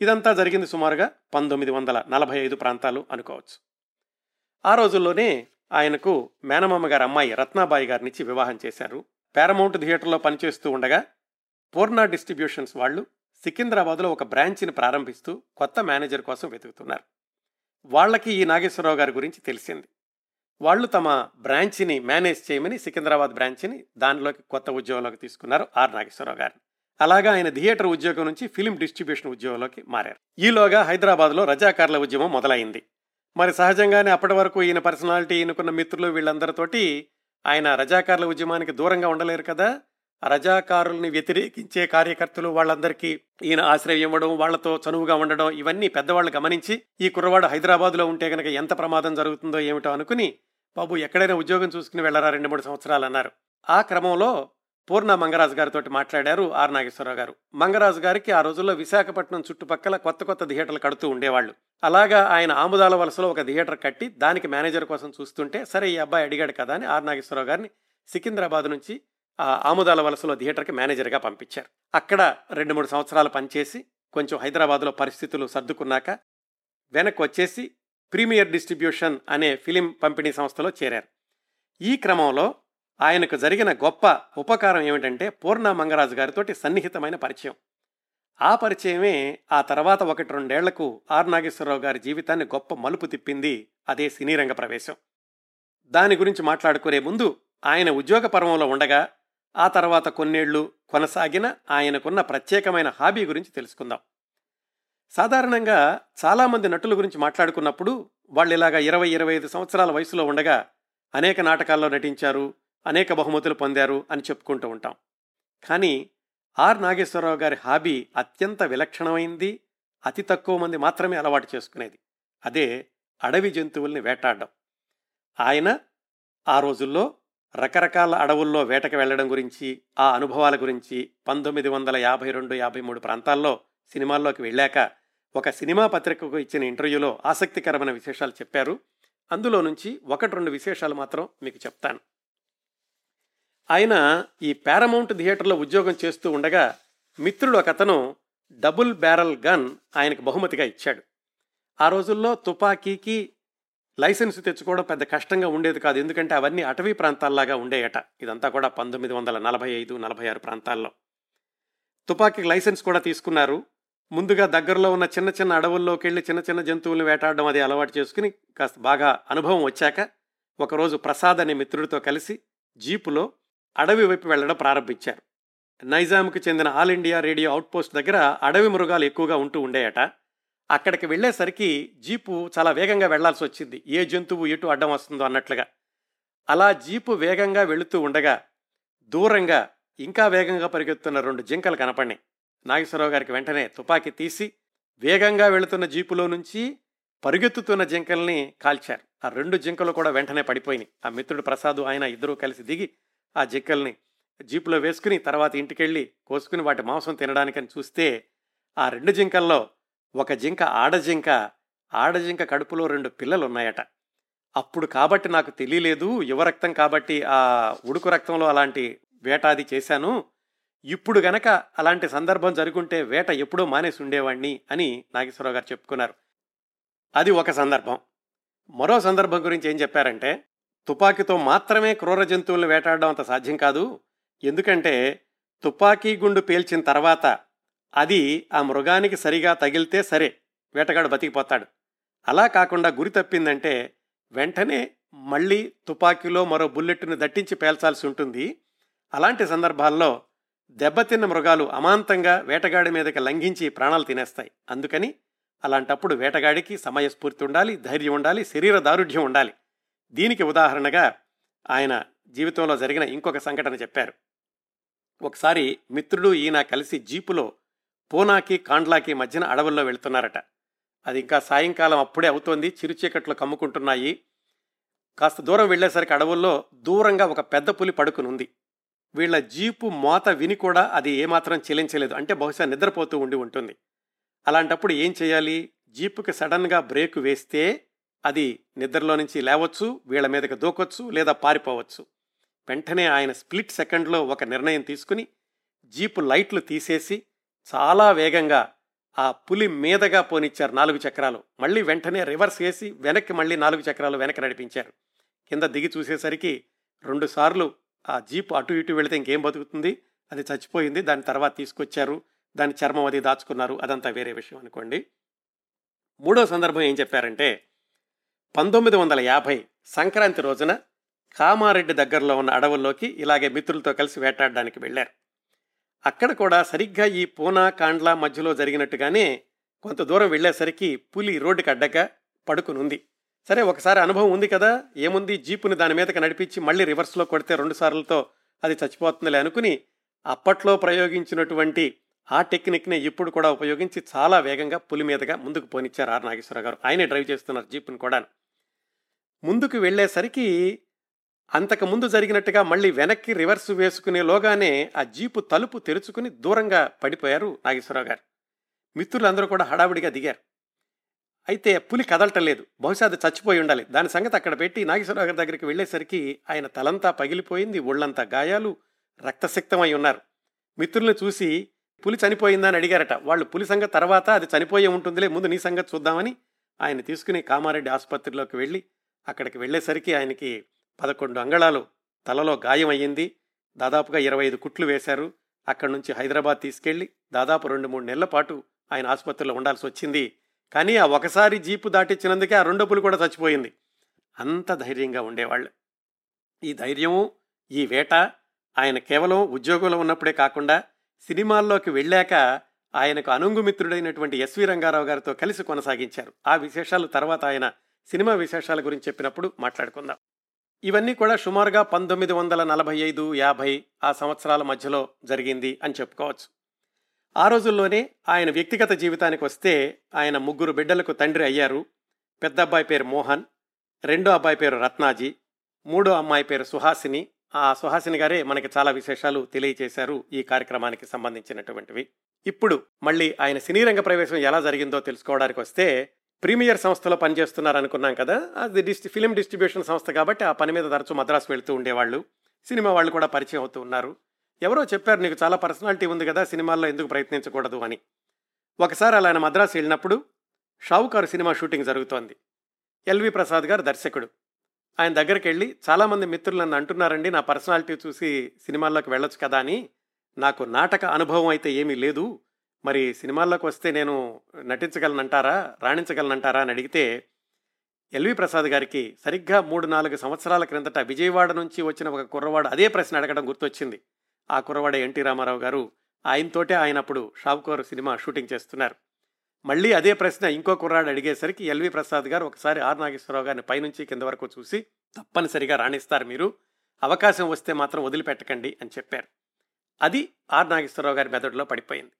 ఇదంతా జరిగింది సుమారుగా పంతొమ్మిది వందల నలభై ఐదు ప్రాంతాలు అనుకోవచ్చు. ఆ రోజుల్లోనే ఆయనకు మేనమామ గారి అమ్మాయి రత్నాబాయి గారినిచ్చి వివాహం చేశారు. పారమౌంట్ థియేటర్లో పనిచేస్తూ ఉండగా పూర్ణ డిస్ట్రిబ్యూషన్స్ వాళ్ళు సికింద్రాబాద్లో ఒక బ్రాంచ్ని ప్రారంభిస్తూ కొత్త మేనేజర్ కోసం వెతుకుతున్నారు. వాళ్ళకి ఈ నాగేశ్వరరావు గారి గురించి తెలిసింది. వాళ్ళు తమ బ్రాంచ్ని మేనేజ్ చేయమని సికింద్రాబాద్ బ్రాంచ్ని దానిలోకి కొత్త ఉద్యోగంలోకి తీసుకున్నారు ఆర్ నాగేశ్వరరావు గారిని అలాగా ఆయన థియేటర్ ఉద్యోగం నుంచి ఫిలిం డిస్ట్రిబ్యూషన్ ఉద్యోగంలోకి మారారు. ఈలోగా హైదరాబాద్లో రజాకారుల ఉద్యమం మొదలైంది. మరి సహజంగానే అప్పటి వరకు ఈయన పర్సనాలిటీ ఈయనకున్న మిత్రులు వీళ్ళందరితోటి ఆయన రజాకారుల ఉద్యమానికి దూరంగా ఉండలేరు కదా? రజాకారుల్ని వ్యతిరేకించే కార్యకర్తలు వాళ్ళందరికీ ఈయన ఆశ్రయం ఇవ్వడం వాళ్ళతో చనువుగా ఉండడం ఇవన్నీ పెద్దవాళ్ళు గమనించి ఈ కుర్రవాడు హైదరాబాద్లో ఉంటే గనక ఎంత ప్రమాదం జరుగుతుందో ఏమిటో అనుకుని బాబు ఎక్కడైనా ఉద్యోగం చూసుకుని వెళ్ళరా రెండు మూడు సంవత్సరాలు అన్నారు. ఆ క్రమంలో పూర్ణ మంగరాజు గారితో మాట్లాడారు ఆర్ నాగేశ్వరరావు గారు. మంగరాజు గారికి ఆ రోజుల్లో విశాఖపట్నం చుట్టుపక్కల కొత్త కొత్త థియేటర్లు కడుతూ ఉండేవాళ్ళు. అలాగా ఆయన ఆముదాల వలసలో ఒక థియేటర్ కట్టి దానికి మేనేజర్ కోసం చూస్తుంటే సరే ఈ అబ్బాయి అడిగాడు కదా అని ఆర్ నాగేశ్వరరావు గారిని సికింద్రాబాద్ నుంచి ఆముదాల వలసలో థియేటర్కి మేనేజర్గా పంపించారు. అక్కడ రెండు మూడు సంవత్సరాలు పనిచేసి కొంచెం హైదరాబాద్లో పరిస్థితులు సర్దుకున్నాక వెనక్కి వచ్చేసి ప్రీమియర్ డిస్ట్రిబ్యూషన్ అనే ఫిలిం పంపిణీ సంస్థలో చేరారు. ఈ క్రమంలో ఆయనకు జరిగిన గొప్ప ఉపకారం ఏమిటంటే పూర్ణ మంగరాజు గారితోటి సన్నిహితమైన పరిచయం. ఆ పరిచయమే ఆ తర్వాత ఒకటి రెండేళ్ళకు ఆర్ నాగేశ్వరరావు గారి జీవితాన్ని గొప్ప మలుపు తిప్పింది అదే సినీ రంగ ప్రవేశం. దాని గురించి మాట్లాడుకునే ముందు ఆయన ఉద్యోగ పర్వంలో ఉండగా ఆ తర్వాత కొన్నేళ్ళు కొనసాగిన ఆయనకున్న ప్రత్యేకమైన హాబీ గురించి తెలుసుకుందాం. సాధారణంగా చాలామంది నటుల గురించి మాట్లాడుకున్నప్పుడు వాళ్ళు ఇలాగా ఇరవై ఇరవై ఐదు సంవత్సరాల వయసులో ఉండగా అనేక నాటకాల్లో నటించారు అనేక బహుమతులు పొందారు అని చెప్పుకుంటూ ఉంటాం. కానీ ఆర్ నాగేశ్వరరావు గారి హాబీ అత్యంత విలక్షణమైంది అతి తక్కువ మంది మాత్రమే అలవాటు చేసుకునేది. అదే అడవి జంతువుల్ని వేటాడడం. ఆయన ఆ రోజుల్లో రకరకాల అడవుల్లో వేటకు వెళ్ళడం గురించి ఆ అనుభవాల గురించి పంతొమ్మిది వందల యాభై రెండు యాభై మూడు ప్రాంతాల్లో సినిమాల్లోకి వెళ్ళాక ఒక సినిమా పత్రికకు ఇచ్చిన ఇంటర్వ్యూలో ఆసక్తికరమైన విశేషాలు చెప్పారు. అందులో నుంచి ఒకటి రెండు విశేషాలు మాత్రం మీకు చెప్తాను. ఆయన ఈ పారమౌంట్ థియేటర్లో ఉద్యోగం చేస్తూ ఉండగా మిత్రుడు ఒకతను డబుల్ బ్యారల్ గన్ ఆయనకు బహుమతిగా ఇచ్చాడు. ఆ రోజుల్లో తుపాకీకి లైసెన్స్ తెచ్చుకోవడం పెద్ద కష్టంగా ఉండేది కాదు. ఎందుకంటే అవన్నీ అటవీ ప్రాంతాల్లాగా ఉండేయట. ఇదంతా కూడా పంతొమ్మిది వందల నలభై ఐదు నలభై ఆరు ప్రాంతాల్లో. తుపాకీకి లైసెన్స్ కూడా తీసుకున్నారు. ముందుగా దగ్గరలో ఉన్న చిన్న చిన్న అడవుల్లోకి వెళ్ళి చిన్న చిన్న జంతువులను వేటాడడం అది అలవాటు చేసుకుని కాస్త బాగా అనుభవం వచ్చాక ఒకరోజు ప్రసాద్ అనే మిత్రుడితో కలిసి జీపులో అడవి వైపు వెళ్ళడం ప్రారంభించారు. నైజాంకు చెందిన ఆల్ ఇండియా రేడియో అవుట్పోస్ట్ దగ్గర అడవి మృగాలు ఎక్కువగా ఉంటూ ఉండేయట. అక్కడికి వెళ్ళేసరికి జీపు చాలా వేగంగా వెళ్ళాల్సి వచ్చింది. ఏ జంతువు ఎటు అడ్డం వస్తుందో అన్నట్లుగా. అలా జీపు వేగంగా వెళుతూ ఉండగా దూరంగా ఇంకా వేగంగా పరిగెత్తున్న రెండు జింకలు కనపడినాయి నాగేశ్వరరావు గారికి వెంటనే తుపాకీ తీసి వేగంగా వెళుతున్న జీపులో నుంచి పరుగెత్తుతున్న జింకల్ని కాల్చారు. ఆ రెండు జింకలు కూడా వెంటనే పడిపోయినాయి. ఆ మిత్రుడు ప్రసాద్ ఆయన ఇద్దరూ కలిసి దిగి ఆ జింకల్ని జీపులో వేసుకుని తర్వాత ఇంటికెళ్ళి కోసుకుని వాటి మాంసం తినడానికని చూస్తే ఆ రెండు జింకల్లో ఒక జింక ఆడజింక ఆడజింక కడుపులో రెండు పిల్లలు ఉన్నాయట అప్పుడు కాబట్టి నాకు తెలియలేదు యువరక్తం కాబట్టి ఆ ఉడుకు రక్తంలో అలాంటి వేటాది చేశాను. ఇప్పుడు గనక అలాంటి సందర్భం జరుగుంటే వేట ఎప్పుడో మానేసి ఉండేవాణ్ణి అని నాగేశ్వరరావు గారు చెప్పుకున్నారు. అది ఒక సందర్భం. మరో సందర్భం గురించి ఏం చెప్పారంటే తుపాకీతో మాత్రమే క్రూర జంతువులను వేటాడడం అంత సాధ్యం కాదు. ఎందుకంటే తుపాకీ గుండు పేల్చిన తర్వాత అది ఆ మృగానికి సరిగా తగిలితే సరే వేటగాడు బతికిపోతాడు. అలా కాకుండా గురి తప్పిందంటే వెంటనే మళ్ళీ తుపాకీలో మరో బుల్లెట్ను దట్టించి పేల్చాల్సి ఉంటుంది. అలాంటి సందర్భాల్లో దెబ్బతిన్న మృగాలు అమాంతంగా వేటగాడి మీదకి లంఘించి ప్రాణాలు తినేస్తాయి. అందుకని అలాంటప్పుడు వేటగాడికి సమయస్ఫూర్తి ఉండాలి ధైర్యం ఉండాలి శరీర దారుఢ్యం ఉండాలి. దీనికి ఉదాహరణగా ఆయన జీవితంలో జరిగిన ఇంకొక సంఘటన చెప్పారు. ఒకసారి మిత్రుడు ఈయన కలిసి జీపులో పూనాకి కాండ్లాకి మధ్యన అడవుల్లో వెళుతున్నారట. అది ఇంకా సాయంకాలం అప్పుడే అవుతోంది. చిరుచీకట్లు కమ్ముకుంటున్నాయి. కాస్త దూరం వెళ్ళేసరికి అడవుల్లో దూరంగా ఒక పెద్ద పులి పడుకుని ఉంది వీళ్ళ జీపు మోత విని కూడా అది ఏమాత్రం చెలించలేదు. అంటే బహుశా నిద్రపోతూ ఉండి ఉంటుంది. అలాంటప్పుడు ఏం చేయాలి? జీపుకి సడన్గా బ్రేక్ వేస్తే అది నిద్రలో నుంచి లేవచ్చు వీళ్ళ మీదకి దూకొచ్చు లేదా పారిపోవచ్చు. వెంటనే ఆయన స్ప్లిట్ సెకండ్లో ఒక నిర్ణయం తీసుకుని జీపు లైట్లు తీసేసి చాలా వేగంగా ఆ పులి మీదగా పోనిచ్చారు నాలుగు చక్రాలు. మళ్ళీ వెంటనే రివర్స్ వేసి వెనక్కి మళ్ళీ నాలుగు చక్రాలు వెనక్కి నడిపించారు. కింద దిగి చూసేసరికి రెండుసార్లు ఆ జీపు అటు ఇటు వెళితే ఇంకేం బతుకుతుంది? అది చచ్చిపోయింది. దాని తర్వాత తీసుకొచ్చారు. దాని చర్మం అది దాచుకున్నారు. అదంతా వేరే విషయం అనుకోండి. మూడో సందర్భం ఏం చెప్పారంటే పంతొమ్మిది వందల యాభై సంక్రాంతి రోజున కామారెడ్డి దగ్గరలో ఉన్న అడవుల్లోకి ఇలాగే మిత్రులతో కలిసి వేటాడడానికి వెళ్ళారు. అక్కడ కూడా సరిగ్గా ఈ పూనా కాండ్లా మధ్యలో జరిగినట్టుగానే కొంత దూరం వెళ్ళేసరికి పులి రోడ్డుకి అడ్డక పడుకుని ఉంది సరే ఒకసారి అనుభవం ఉంది కదా ఏముంది జీపుని దాని మీదకి నడిపించి మళ్ళీ రివర్స్లో కొడితే రెండు సార్లతో అది చచ్చిపోతుందిలే అనుకుని అప్పట్లో ప్రయోగించినటువంటి ఆ టెక్నిక్ని ఇప్పుడు కూడా ఉపయోగించి చాలా వేగంగా పులి మీదగా ముందుకు పోనిచ్చారు ఆర్ నాగేశ్వర గారు. ఆయనే డ్రైవ్ చేస్తున్నారు జీపుని కూడా ముందుకు వెళ్ళేసరికి అంతకుముందు జరిగినట్టుగా మళ్ళీ వెనక్కి రివర్స్ వేసుకునేలోగానే ఆ జీపు తలుపు తెరుచుకుని దూరంగా పడిపోయారు నాగేశ్వరరావు గారు. మిత్రులందరూ కూడా హడావిడిగా దిగారు. అయితే పులి కదలటలేదు. బహుశా అది చచ్చిపోయి ఉండాలి. దాని సంగతి అక్కడ పెట్టి నాగేశ్వరరావు గారి దగ్గరికి వెళ్ళేసరికి ఆయన తలంతా పగిలిపోయింది ఒళ్ళంతా గాయాలు రక్తసిక్తమై ఉన్నారు. మిత్రుల్ని చూసి పులి చనిపోయిందని అడిగారట. వాళ్ళు పులి సంగతి తర్వాత అది చనిపోయే ఉంటుందిలే ముందు నీ సంగతి చూద్దామని ఆయన తీసుకుని కామారెడ్డి ఆసుపత్రిలోకి వెళ్ళి అక్కడికి వెళ్ళేసరికి ఆయనకి పదకొండు అంగళాలు తలలో గాయమయ్యింది. దాదాపుగా ఇరవై ఐదు కుట్లు వేశారు. అక్కడి నుంచి హైదరాబాద్ తీసుకెళ్ళి దాదాపు రెండు మూడు నెలల పాటు ఆయన ఆసుపత్రిలో ఉండాల్సి వచ్చింది. కానీ ఆ ఒకసారి జీపు దాటించినందుకే ఆ రెండో కూడా చచ్చిపోయింది. అంత ధైర్యంగా ఉండేవాళ్ళు. ఈ ధైర్యము ఈ వేట ఆయన కేవలం ఉద్యోగంలో ఉన్నప్పుడే కాకుండా సినిమాల్లోకి వెళ్ళాక ఆయనకు అనుంగుమిత్రుడైనటువంటి ఎస్వి రంగారావు గారితో కలిసి కొనసాగించారు. ఆ విశేషాలు తర్వాత ఆయన సినిమా విశేషాల గురించి చెప్పినప్పుడు మాట్లాడుకుందాం. ఇవన్నీ కూడా సుమారుగా పంతొమ్మిది వందల నలభై ఐదు యాభై ఆ సంవత్సరాల మధ్యలో జరిగింది అని చెప్పుకోవచ్చు. ఆ రోజుల్లోనే ఆయన వ్యక్తిగత జీవితానికి వస్తే ఆయన ముగ్గురు బిడ్డలకు తండ్రి అయ్యారు. పెద్ద అబ్బాయి పేరు మోహన్ రెండో అబ్బాయి పేరు రత్నాజీ మూడో అమ్మాయి పేరు సుహాసిని. ఆ సుహాసిని గారే మనకి చాలా విశేషాలు తెలియచేశారు ఈ కార్యక్రమానికి సంబంధించినటువంటివి. ఇప్పుడు మళ్ళీ ఆయన సినీ రంగ ప్రవేశం ఎలా జరిగిందో తెలుసుకోవడానికి వస్తే ప్రీమియర్ సంస్థలో పనిచేస్తున్నారు అనుకున్నాం కదా అది డిస్టి ఫిలిం డిస్ట్రిబ్యూషన్ సంస్థ కాబట్టి ఆ పని మీద తరచూ మద్రాసు వెళ్తూ ఉండేవాళ్ళు. సినిమా వాళ్ళు కూడా పరిచయం అవుతూ ఉన్నారు. ఎవరో చెప్పారు నీకు చాలా పర్సనాలిటీ ఉంది కదా సినిమాల్లో ఎందుకు ప్రయత్నించకూడదు అని. ఒకసారి అలా ఆయన మద్రాసు వెళ్ళినప్పుడు షావుకారు సినిమా షూటింగ్ జరుగుతోంది. ఎల్వి ప్రసాద్ గారు దర్శకుడు. ఆయన దగ్గరికి వెళ్ళి చాలామంది మిత్రులు నన్ను అంటున్నారండి నా పర్సనాలిటీ చూసి సినిమాల్లోకి వెళ్ళొచ్చు కదా అని. నాకు నాటక అనుభవం అయితే ఏమీ లేదు. మరి సినిమాల్లోకి వస్తే నేను నటించగలనంటారా రాణించగలనంటారా అని అడిగితే ఎల్వి ప్రసాద్ గారికి సరిగ్గా మూడు నాలుగు సంవత్సరాల క్రిందట విజయవాడ నుంచి వచ్చిన ఒక కుర్రవాడు అదే ప్రశ్న అడగడం గుర్తొచ్చింది. ఆ కుర్రవాడ ఎన్టీ రామారావు గారు ఆయనతోటే ఆయన అప్పుడు షావుకోర్ సినిమా షూటింగ్ చేస్తున్నారు. మళ్ళీ అదే ప్రశ్న ఇంకో కుర్రాడు అడిగేసరికి ఎల్వి ప్రసాద్ గారు ఒకసారి ఆర్ నాగేశ్వరరావు గారిని పైనుంచి కింద వరకు చూసి తప్పనిసరిగా రాణిస్తారు మీరు అవకాశం వస్తే మాత్రం వదిలిపెట్టకండి అని చెప్పారు. అది ఆర్ నాగేశ్వరరావు గారి మెదడులో పడిపోయింది.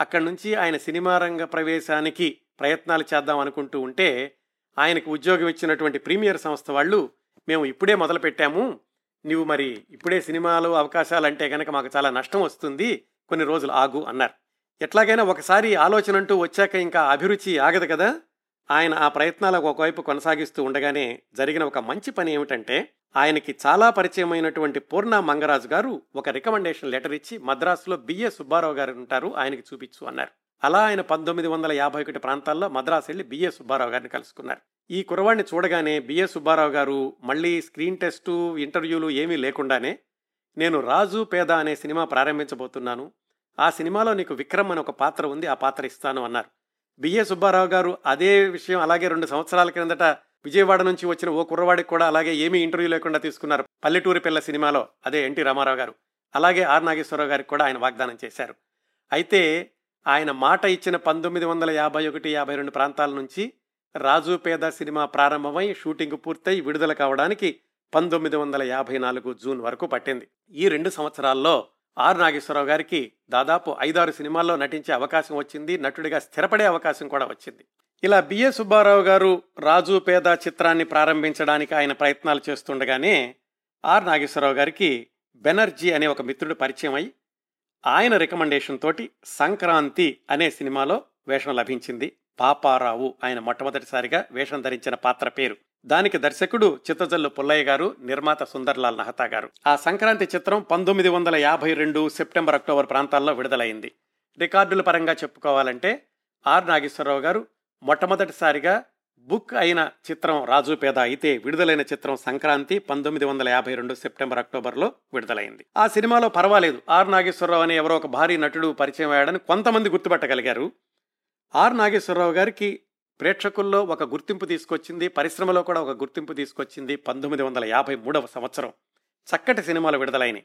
అక్కడి నుంచి ఆయన సినిమా రంగ ప్రవేశానికి ప్రయత్నాలు చేద్దాం అనుకుంటూ ఉంటే ఆయనకు ఉద్యోగం ఇచ్చినటువంటి ప్రీమియర్ సంస్థ వాళ్ళు మేము ఇప్పుడే మొదలు పెట్టాము నువ్వు మరి ఇప్పుడే సినిమాలు అవకాశాలు అంటే కనుక మాకు చాలా నష్టం వస్తుంది. కొన్ని రోజులు ఆగు అన్నారు. ఎట్లాగైనా ఒకసారి ఆలోచన అంటూ వచ్చాక ఇంకా అభిరుచి ఆగదు కదా? ఆయన ఆ ప్రయత్నాలకు ఒకవైపు కొనసాగిస్తూ ఉండగానే జరిగిన ఒక మంచి పని ఏమిటంటే ఆయనకి చాలా పరిచయమైనటువంటి పూర్ణ మంగరాజు గారు ఒక రికమెండేషన్ లెటర్ ఇచ్చి మద్రాసులో బిఏ సుబ్బారావు గారు ఉంటారు ఆయనకి చూపించు అన్నారు. అలా ఆయన పంతొమ్మిది వందల యాభై ఒకటి ప్రాంతాల్లో మద్రాసు వెళ్ళి బిఏ సుబ్బారావు గారిని కలుసుకున్నారు. ఈ కురవాణ్ణి చూడగానే బిఏ సుబ్బారావు గారు మళ్ళీ స్క్రీన్ టెస్టు ఇంటర్వ్యూలు ఏమీ లేకుండానే నేను రాజు పేద అనే సినిమా ప్రారంభించబోతున్నాను. ఆ సినిమాలో నీకు విక్రమ్ అని ఒక పాత్ర ఉంది ఆ పాత్ర ఇస్తాను అన్నారు. బిఏ సుబ్బారావు గారు అదే విషయం అలాగే రెండు సంవత్సరాల క్రిందట విజయవాడ నుంచి వచ్చిన ఓ కుర్రవాడికి కూడా అలాగే ఏమీ ఇంటర్వ్యూ లేకుండా తీసుకున్నారు పల్లెటూరి పిల్ల సినిమాలో అదే ఎన్టీ రామారావు గారు. అలాగే ఆర్ నాగేశ్వరరావు గారికి కూడా ఆయన వాగ్దానం చేశారు. అయితే ఆయన మాట ఇచ్చిన పంతొమ్మిది వందల యాభై ఒకటి యాభై రెండు ప్రాంతాల నుంచి రాజు పేద సినిమా ప్రారంభమై షూటింగ్ పూర్తయి విడుదల కావడానికి పంతొమ్మిది వందల యాభై నాలుగు జూన్ వరకు పట్టింది. ఈ రెండు సంవత్సరాల్లో ఆర్ నాగేశ్వరరావు గారికి దాదాపు ఐదారు సినిమాల్లో నటించే అవకాశం వచ్చింది నటుడిగా స్థిరపడే అవకాశం కూడా వచ్చింది. ఇలా బిఏ సుబ్బారావు గారు రాజు పేద చిత్రాన్ని ప్రారంభించడానికి ఆయన ప్రయత్నాలు చేస్తుండగానే ఆర్ నాగేశ్వరరావు గారికి బెనర్జీ అనే ఒక మిత్రుడు పరిచయం అయి ఆయన రికమెండేషన్ తోటి సంక్రాంతి అనే సినిమాలో వేషం లభించింది. పాపారావు ఆయన మొట్టమొదటిసారిగా వేషం ధరించిన పాత్ర పేరు. దానికి దర్శకుడు చిత్తజల్లు పుల్లయ్య గారు నిర్మాత సుందర్లాల్ నహతా గారు. ఆ సంక్రాంతి చిత్రం పంతొమ్మిది వందల యాభై రెండు సెప్టెంబర్ అక్టోబర్ ప్రాంతాల్లో విడుదలైంది. రికార్డుల పరంగా చెప్పుకోవాలంటే ఆర్ నాగేశ్వరరావు గారు మొట్టమొదటిసారిగా బుక్ అయిన చిత్రం రాజు పేద అయితే విడుదలైన చిత్రం సంక్రాంతి పంతొమ్మిది వందల యాభై రెండు సెప్టెంబర్ అక్టోబర్లో విడుదలైంది. ఆ సినిమాలో పర్వాలేదు ఆర్ నాగేశ్వరరావు అనే ఎవరో ఒక భారీ నటుడు పరిచయం అయ్యాడని కొంతమంది గుర్తుపట్టగలిగారు. ఆర్ నాగేశ్వరరావు గారికి ప్రేక్షకుల్లో ఒక గుర్తింపు తీసుకొచ్చింది పరిశ్రమలో కూడా ఒక గుర్తింపు తీసుకొచ్చింది పంతొమ్మిది వందల యాభై మూడవ సంవత్సరం. చక్కటి సినిమాలు విడుదలైనవి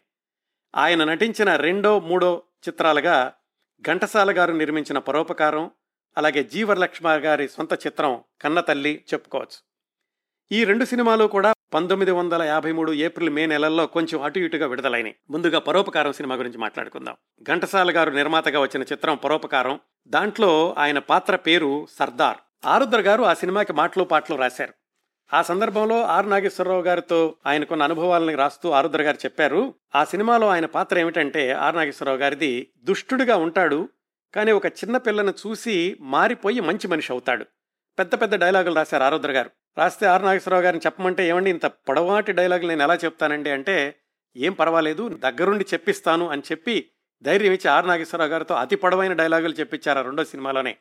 ఆయన నటించిన రెండో మూడో చిత్రాలుగా ఘంటసాల గారు నిర్మించిన పరోపకారం అలాగే జీవరలక్ష్మ గారి సొంత చిత్రం కన్నతల్లి చెప్పుకోవచ్చు. ఈ రెండు సినిమాలు కూడా పంతొమ్మిది వందల యాభై మూడు ఏప్రిల్ మే నెలల్లో కొంచెం అటు ఇటుగా విడుదలైనవి ముందుగా పరోపకారం సినిమా గురించి మాట్లాడుకుందాం. ఘంటసాల గారు నిర్మాతగా వచ్చిన చిత్రం పరోపకారం. దాంట్లో ఆయన పాత్ర పేరు సర్దార్. ఆరుద్ర గారు ఆ సినిమాకి మాటలు పాటలు రాశారు. ఆ సందర్భంలో ఆర్ నాగేశ్వరరావు గారితో ఆయనకున్న అనుభవాలను రాస్తూ ఆరుద్ర గారు చెప్పారు. ఆ సినిమాలో ఆయన పాత్ర ఏమిటంటే ఆర్ నాగేశ్వరరావు గారిది దుష్టుడిగా ఉంటాడు కానీ ఒక చిన్న పిల్లను చూసి మారిపోయి మంచి మనిషి అవుతాడు. పెద్ద పెద్ద డైలాగులు రాశారు ఆరుద్ర గారు. రాస్తే ఆర్ నాగేశ్వరరావు గారిని చెప్పమంటే ఏమండి ఇంత పొడవాటి డైలాగులు నేను ఎలా చెప్తానండి అంటే ఏం పర్వాలేదు దగ్గరుండి చెప్పిస్తాను అని చెప్పి ధైర్యం ఇచ్చి ఆర్ నాగేశ్వరరావు గారితో అతి పొడవైన డైలాగులు చెప్పించారు ఆ రెండో సినిమాలోనే.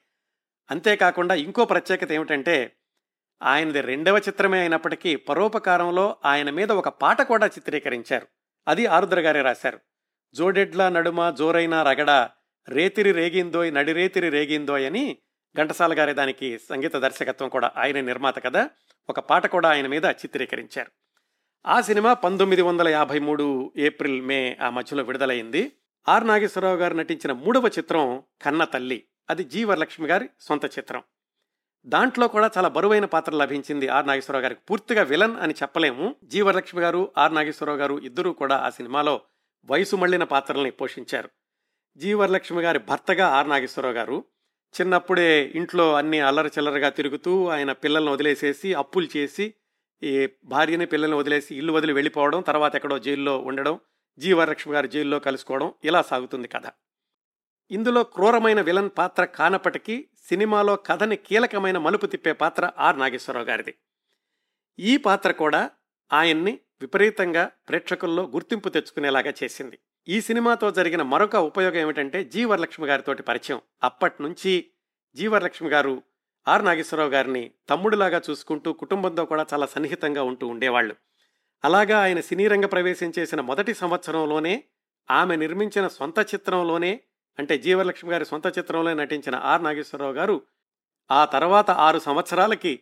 అంతేకాకుండా ఇంకో ప్రత్యేకత ఏమిటంటే ఆయనది రెండవ చిత్రమే అయినప్పటికీ పరోపకారంలో ఆయన మీద ఒక పాట కూడా చిత్రీకరించారు. అది ఆరుద్ర గారే రాశారు. జోడెడ్ల నడుమ జోరైన రగడ రేతిరి రేగిందోయ్ నడిరేతిరి రేగిందోయ్ అని ఘంటసాల గారి దానికి సంగీత దర్శకత్వం కూడా ఆయన నిర్మాత కదా ఒక పాట కూడా ఆయన మీద చిత్రీకరించారు. ఆ సినిమా పంతొమ్మిది వందల యాభై మూడు ఏప్రిల్ మే ఆ మధ్యలో విడుదలైంది. ఆర్ నాగేశ్వరరావు గారు నటించిన మూడవ చిత్రం కన్న తల్లి. అది జీవరలక్ష్మి గారి సొంత చిత్రం. దాంట్లో కూడా చాలా బరువైన పాత్ర లభించింది ఆర్ నాగేశ్వరరావు గారికి. పూర్తిగా విలన్ అని చెప్పలేము. జీవరలక్ష్మి గారు ఆర్ నాగేశ్వరరావు గారు ఇద్దరూ కూడా ఆ సినిమాలో వయసు మళ్ళిన పాత్రల్ని పోషించారు. జీవరలక్ష్మి గారి భర్తగా ఆర్ నాగేశ్వరరావు గారు చిన్నప్పుడే ఇంట్లో అన్ని అల్లరి చిల్లరగా తిరుగుతూ ఆయన పిల్లల్ని వదిలేసేసి అప్పులు చేసి ఈ భార్యని పిల్లల్ని వదిలేసి ఇల్లు వదిలి వెళ్ళిపోవడం తర్వాత ఎక్కడో జైల్లో ఉండడం జీవరలక్ష్మి గారు జైల్లో కలుసుకోవడం ఇలా సాగుతుంది కథ. ఇందులో క్రూరమైన విలన్ పాత్ర కానప్పటికీ సినిమాలో కథని కీలకమైన మలుపు తిప్పే పాత్ర ఆర్ నాగేశ్వరరావు గారిది. ఈ పాత్ర కూడా ఆయన్ని విపరీతంగా ప్రేక్షకుల్లో గుర్తింపు తెచ్చుకునేలాగా చేసింది. ఈ సినిమాతో జరిగిన మరొక ఉపయోగం ఏమిటంటే జీ వరలక్ష్మి గారితోటి పరిచయం. అప్పటి నుంచి జీ వరలక్ష్మి గారు ఆర్ నాగేశ్వరరావు గారిని తమ్ముడిలాగా చూసుకుంటూ కుటుంబంతో కూడా చాలా సన్నిహితంగా ఉంటూ ఉండేవాళ్ళు. అలాగా ఆయన సినీ రంగ ప్రవేశం చేసిన మొదటి సంవత్సరంలోనే ఆమె నిర్మించిన సొంత చిత్రంలోనే అంటే జీవలక్ష్మి గారి సొంత చిత్రంలో నటించిన ఆర్ నాగేశ్వరరావు గారు ఆ తర్వాత ఆరు సంవత్సరాలకి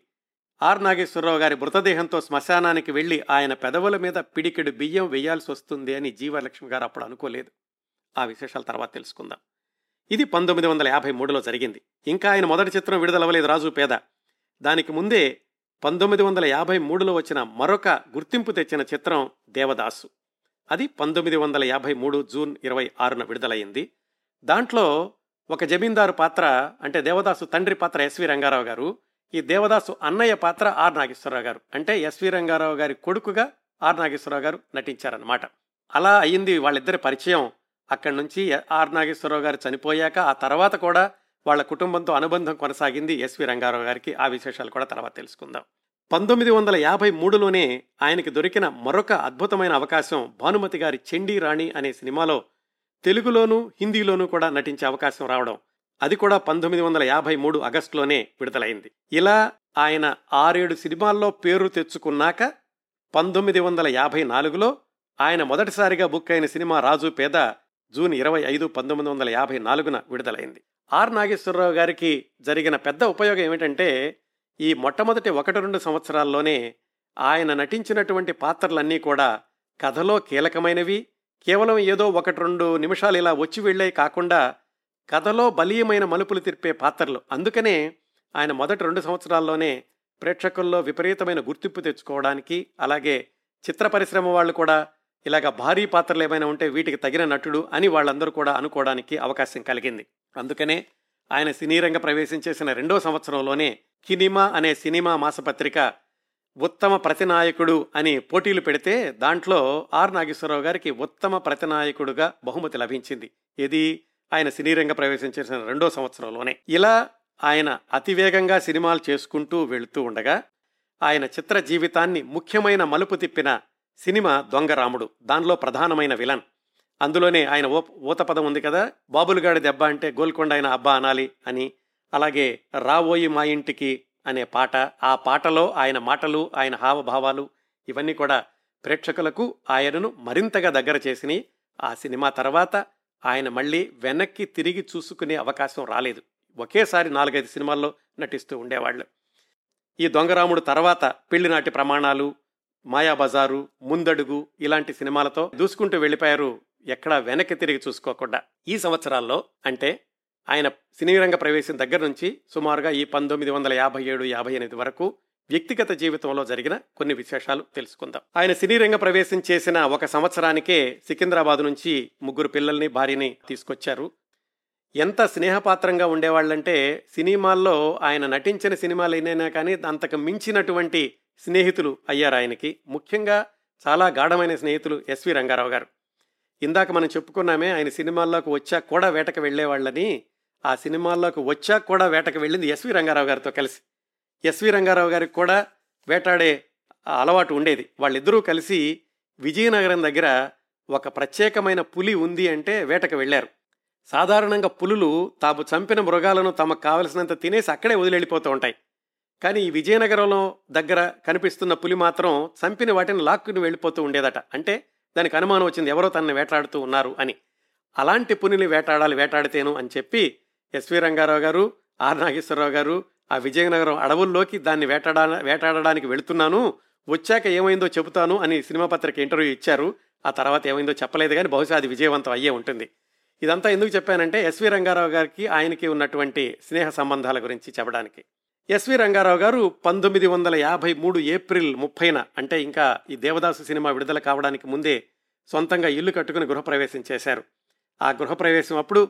ఆర్ నాగేశ్వరరావు గారి మృతదేహంతో శ్మశానానికి వెళ్ళి ఆయన పెదవుల మీద పిడికెడు బియ్యం వేయాల్సి వస్తుంది అని జీవలక్ష్మి గారు అప్పుడు అనుకోలేదు. ఆ విశేషాల తర్వాత తెలుసుకుందాం. ఇది పంతొమ్మిది వందల యాభై మూడులో జరిగింది. ఇంకా ఆయన మొదటి చిత్రం విడుదలవ్వలేదు రాజు పేద. దానికి ముందే పంతొమ్మిది వందల యాభై మూడులో వచ్చిన మరొక గుర్తింపు తెచ్చిన చిత్రం దేవదాసు. అది పంతొమ్మిది వందల యాభై మూడు జూన్ ఇరవై ఆరున విడుదలయ్యింది. దాంట్లో ఒక జమీందారు పాత్ర అంటే దేవదాసు తండ్రి పాత్ర ఎస్వి రంగారావు గారు ఈ దేవదాసు అన్నయ్య పాత్ర ఆర్ నాగేశ్వరరావు గారు అంటే ఎస్వి రంగారావు గారి కొడుకుగా ఆర్ నాగేశ్వరరావు గారు నటించారనమాట అలా అయ్యింది వాళ్ళిద్దరి పరిచయం. అక్కడి నుంచి ఆర్ నాగేశ్వరరావు గారు చనిపోయాక ఆ తర్వాత కూడా వాళ్ళ కుటుంబంతో అనుబంధం కొనసాగింది ఎస్వి రంగారావు గారికి. ఆ విశేషాలు కూడా తర్వాత తెలుసుకుందాం. పంతొమ్మిది వందల యాభై మూడులోనే ఆయనకి దొరికిన మరొక అద్భుతమైన అవకాశం భానుమతి గారి చెండీ రాణి అనే సినిమాలో తెలుగులోనూ హిందీలోనూ కూడా నటించే అవకాశం రావడం అది కూడా పంతొమ్మిది వందల యాభై మూడు ఆగస్టులోనే విడుదలైంది. ఇలా ఆయన ఆరేడు సినిమాల్లో పేరు తెచ్చుకున్నాక పంతొమ్మిది వందల యాభై నాలుగులో ఆయన మొదటిసారిగా బుక్ అయిన సినిమా రాజు పేద జూన్ ఇరవై ఐదు పంతొమ్మిది వందల యాభై నాలుగున విడుదలైంది. ఆర్ నాగేశ్వరరావు గారికి జరిగిన పెద్ద ఉపయోగం ఏమిటంటే ఈ మొట్టమొదటి ఒకటి రెండు సంవత్సరాల్లోనే ఆయన నటించినటువంటి పాత్రలన్నీ కూడా కథలో కీలకమైనవి కేవలం ఏదో ఒకటి రెండు నిమిషాలు ఇలా వచ్చి వెళ్ళే కాకుండా కథలో బలీయమైన మలుపులు తిప్పే పాత్రలు. అందుకనే ఆయన మొదటి రెండు సంవత్సరాల్లోనే ప్రేక్షకుల్లో విపరీతమైన గుర్తింపు తెచ్చుకోవడానికి అలాగే చిత్ర పరిశ్రమ వాళ్ళు కూడా ఇలాగ భారీ పాత్రలు ఏమైనా ఉంటే వీటికి తగిన నటుడు అని వాళ్ళందరూ కూడా అనుకోవడానికి అవకాశం కలిగింది. అందుకనే ఆయన సినీ రంగ ప్రవేశం చేసిన రెండో సంవత్సరంలోనే కినిమా అనే సినిమా మాసపత్రిక ఉత్తమ ప్రతినాయకుడు అని పోటీలు పెడితే దాంట్లో ఆర్ నాగేశ్వరరావు గారికి ఉత్తమ ప్రతినాయకుడుగా బహుమతి లభించింది. ఇది ఆయన సినీ రంగ ప్రవేశం చేసిన రెండో సంవత్సరంలోనే. ఇలా ఆయన అతివేగంగా సినిమాలు చేసుకుంటూ వెళుతూ ఉండగా ఆయన చిత్ర జీవితాన్ని ముఖ్యమైన మలుపు తిప్పిన సినిమా దొంగరాముడు దానిలో ప్రధానమైన విలన్. అందులోనే ఆయన ఊ ఊతపదం ఉంది కదా బాబులుగాడి దెబ్బ అంటే గోల్కొండ ఆయన అబ్బా అనాలి అని. అలాగే రావోయి మా ఇంటికి అనే పాట ఆ పాటలో ఆయన మాటలు ఆయన హావభావాలు ఇవన్నీ కూడా ప్రేక్షకులకు ఆయనను మరింతగా దగ్గర చేసినాయి. ఆ సినిమా తర్వాత ఆయన మళ్ళీ వెనక్కి తిరిగి చూసుకునే అవకాశం రాలేదు. ఒకేసారి నాలుగైదు సినిమాల్లో నటిస్తూ ఉండేవాళ్ళు. ఈ దొంగరాముడు తర్వాత పెళ్ళినాటి ప్రమాణాలు మాయాబజారు ముందడుగు ఇలాంటి సినిమాలతో దూసుకుంటూ వెళ్ళిపోయారు ఎక్కడా వెనక్కి తిరిగి చూసుకోకుండా. ఈ సంవత్సరాల్లో అంటే ఆయన సినీ రంగ ప్రవేశం దగ్గర నుంచి సుమారుగా ఈ పంతొమ్మిది వందల యాభై ఏడు యాభై ఎనిమిది వరకు వ్యక్తిగత జీవితంలో జరిగిన కొన్ని విశేషాలు తెలుసుకుందాం. ఆయన సినీ రంగ ప్రవేశం చేసిన ఒక సంవత్సరానికే సికింద్రాబాద్ నుంచి ముగ్గురు పిల్లల్ని భార్యని తీసుకొచ్చారు. ఎంత స్నేహపాత్రంగా ఉండేవాళ్ళంటే సినిమాల్లో ఆయన నటించిన సినిమాలు అయినైనా కానీ అంతకు మించినటువంటి స్నేహితులు అయ్యారు ఆయనకి. ముఖ్యంగా చాలా గాఢమైన స్నేహితులు ఎస్వి రంగారావు గారు. ఇందాక మనం చెప్పుకున్నామే ఆయన సినిమాల్లోకి వచ్చాక కూడా వేటకు వెళ్ళేవాళ్ళని ఆ సినిమాల్లోకి వచ్చాక కూడా వేటకు వెళ్ళింది ఎస్వి రంగారావు గారితో కలిసి. ఎస్వి రంగారావు గారికి కూడా వేటాడే అలవాటు ఉండేది. వాళ్ళిద్దరూ కలిసి విజయనగరం దగ్గర ఒక ప్రత్యేకమైన పులి ఉంది అంటే వేటకు వెళ్ళారు. సాధారణంగా పులులు తాము చంపిన మృగాలను తమకు కావలసినంత తినేసి అక్కడే వదిలిపోతూ ఉంటాయి. కానీ ఈ విజయనగరంలో దగ్గర కనిపిస్తున్న పులి మాత్రం చంపిన వాటిని లాక్కుని వెళ్ళిపోతూ ఉండేదట. అంటే దానికి అనుమానం వచ్చింది ఎవరో తనని వేటాడుతూ ఉన్నారు అని. అలాంటి పులిని వేటాడాలి వేటాడితేను అని చెప్పి ఎస్వి రంగారావు గారు ఆర్ నాగేశ్వరరావు గారు ఆ విజయనగరం అడవుల్లోకి దాన్ని వేటాడా వేటాడడానికి వెళుతున్నాను. వచ్చాక ఏమైందో చెబుతాను అని సినిమా పత్రిక ఇంటర్వ్యూ ఇచ్చారు. ఆ తర్వాత ఏమైందో చెప్పలేదు కానీ బహుశా అది విజయవంతం అయ్యే ఉంటుంది. ఇదంతా ఎందుకు చెప్పానంటే ఎస్వి రంగారావు గారికి ఆయనకి ఉన్నటువంటి స్నేహ సంబంధాల గురించి చెప్పడానికి. ఎస్వి రంగారావు గారు పంతొమ్మిది వందల యాభై మూడు ఏప్రిల్ ముప్పైన అంటే ఇంకా ఈ దేవదాసు సినిమా విడుదల కావడానికి ముందే సొంతంగా ఇల్లు కట్టుకుని గృహప్రవేశం చేశారు. ఆ గృహప్రవేశం అప్పుడు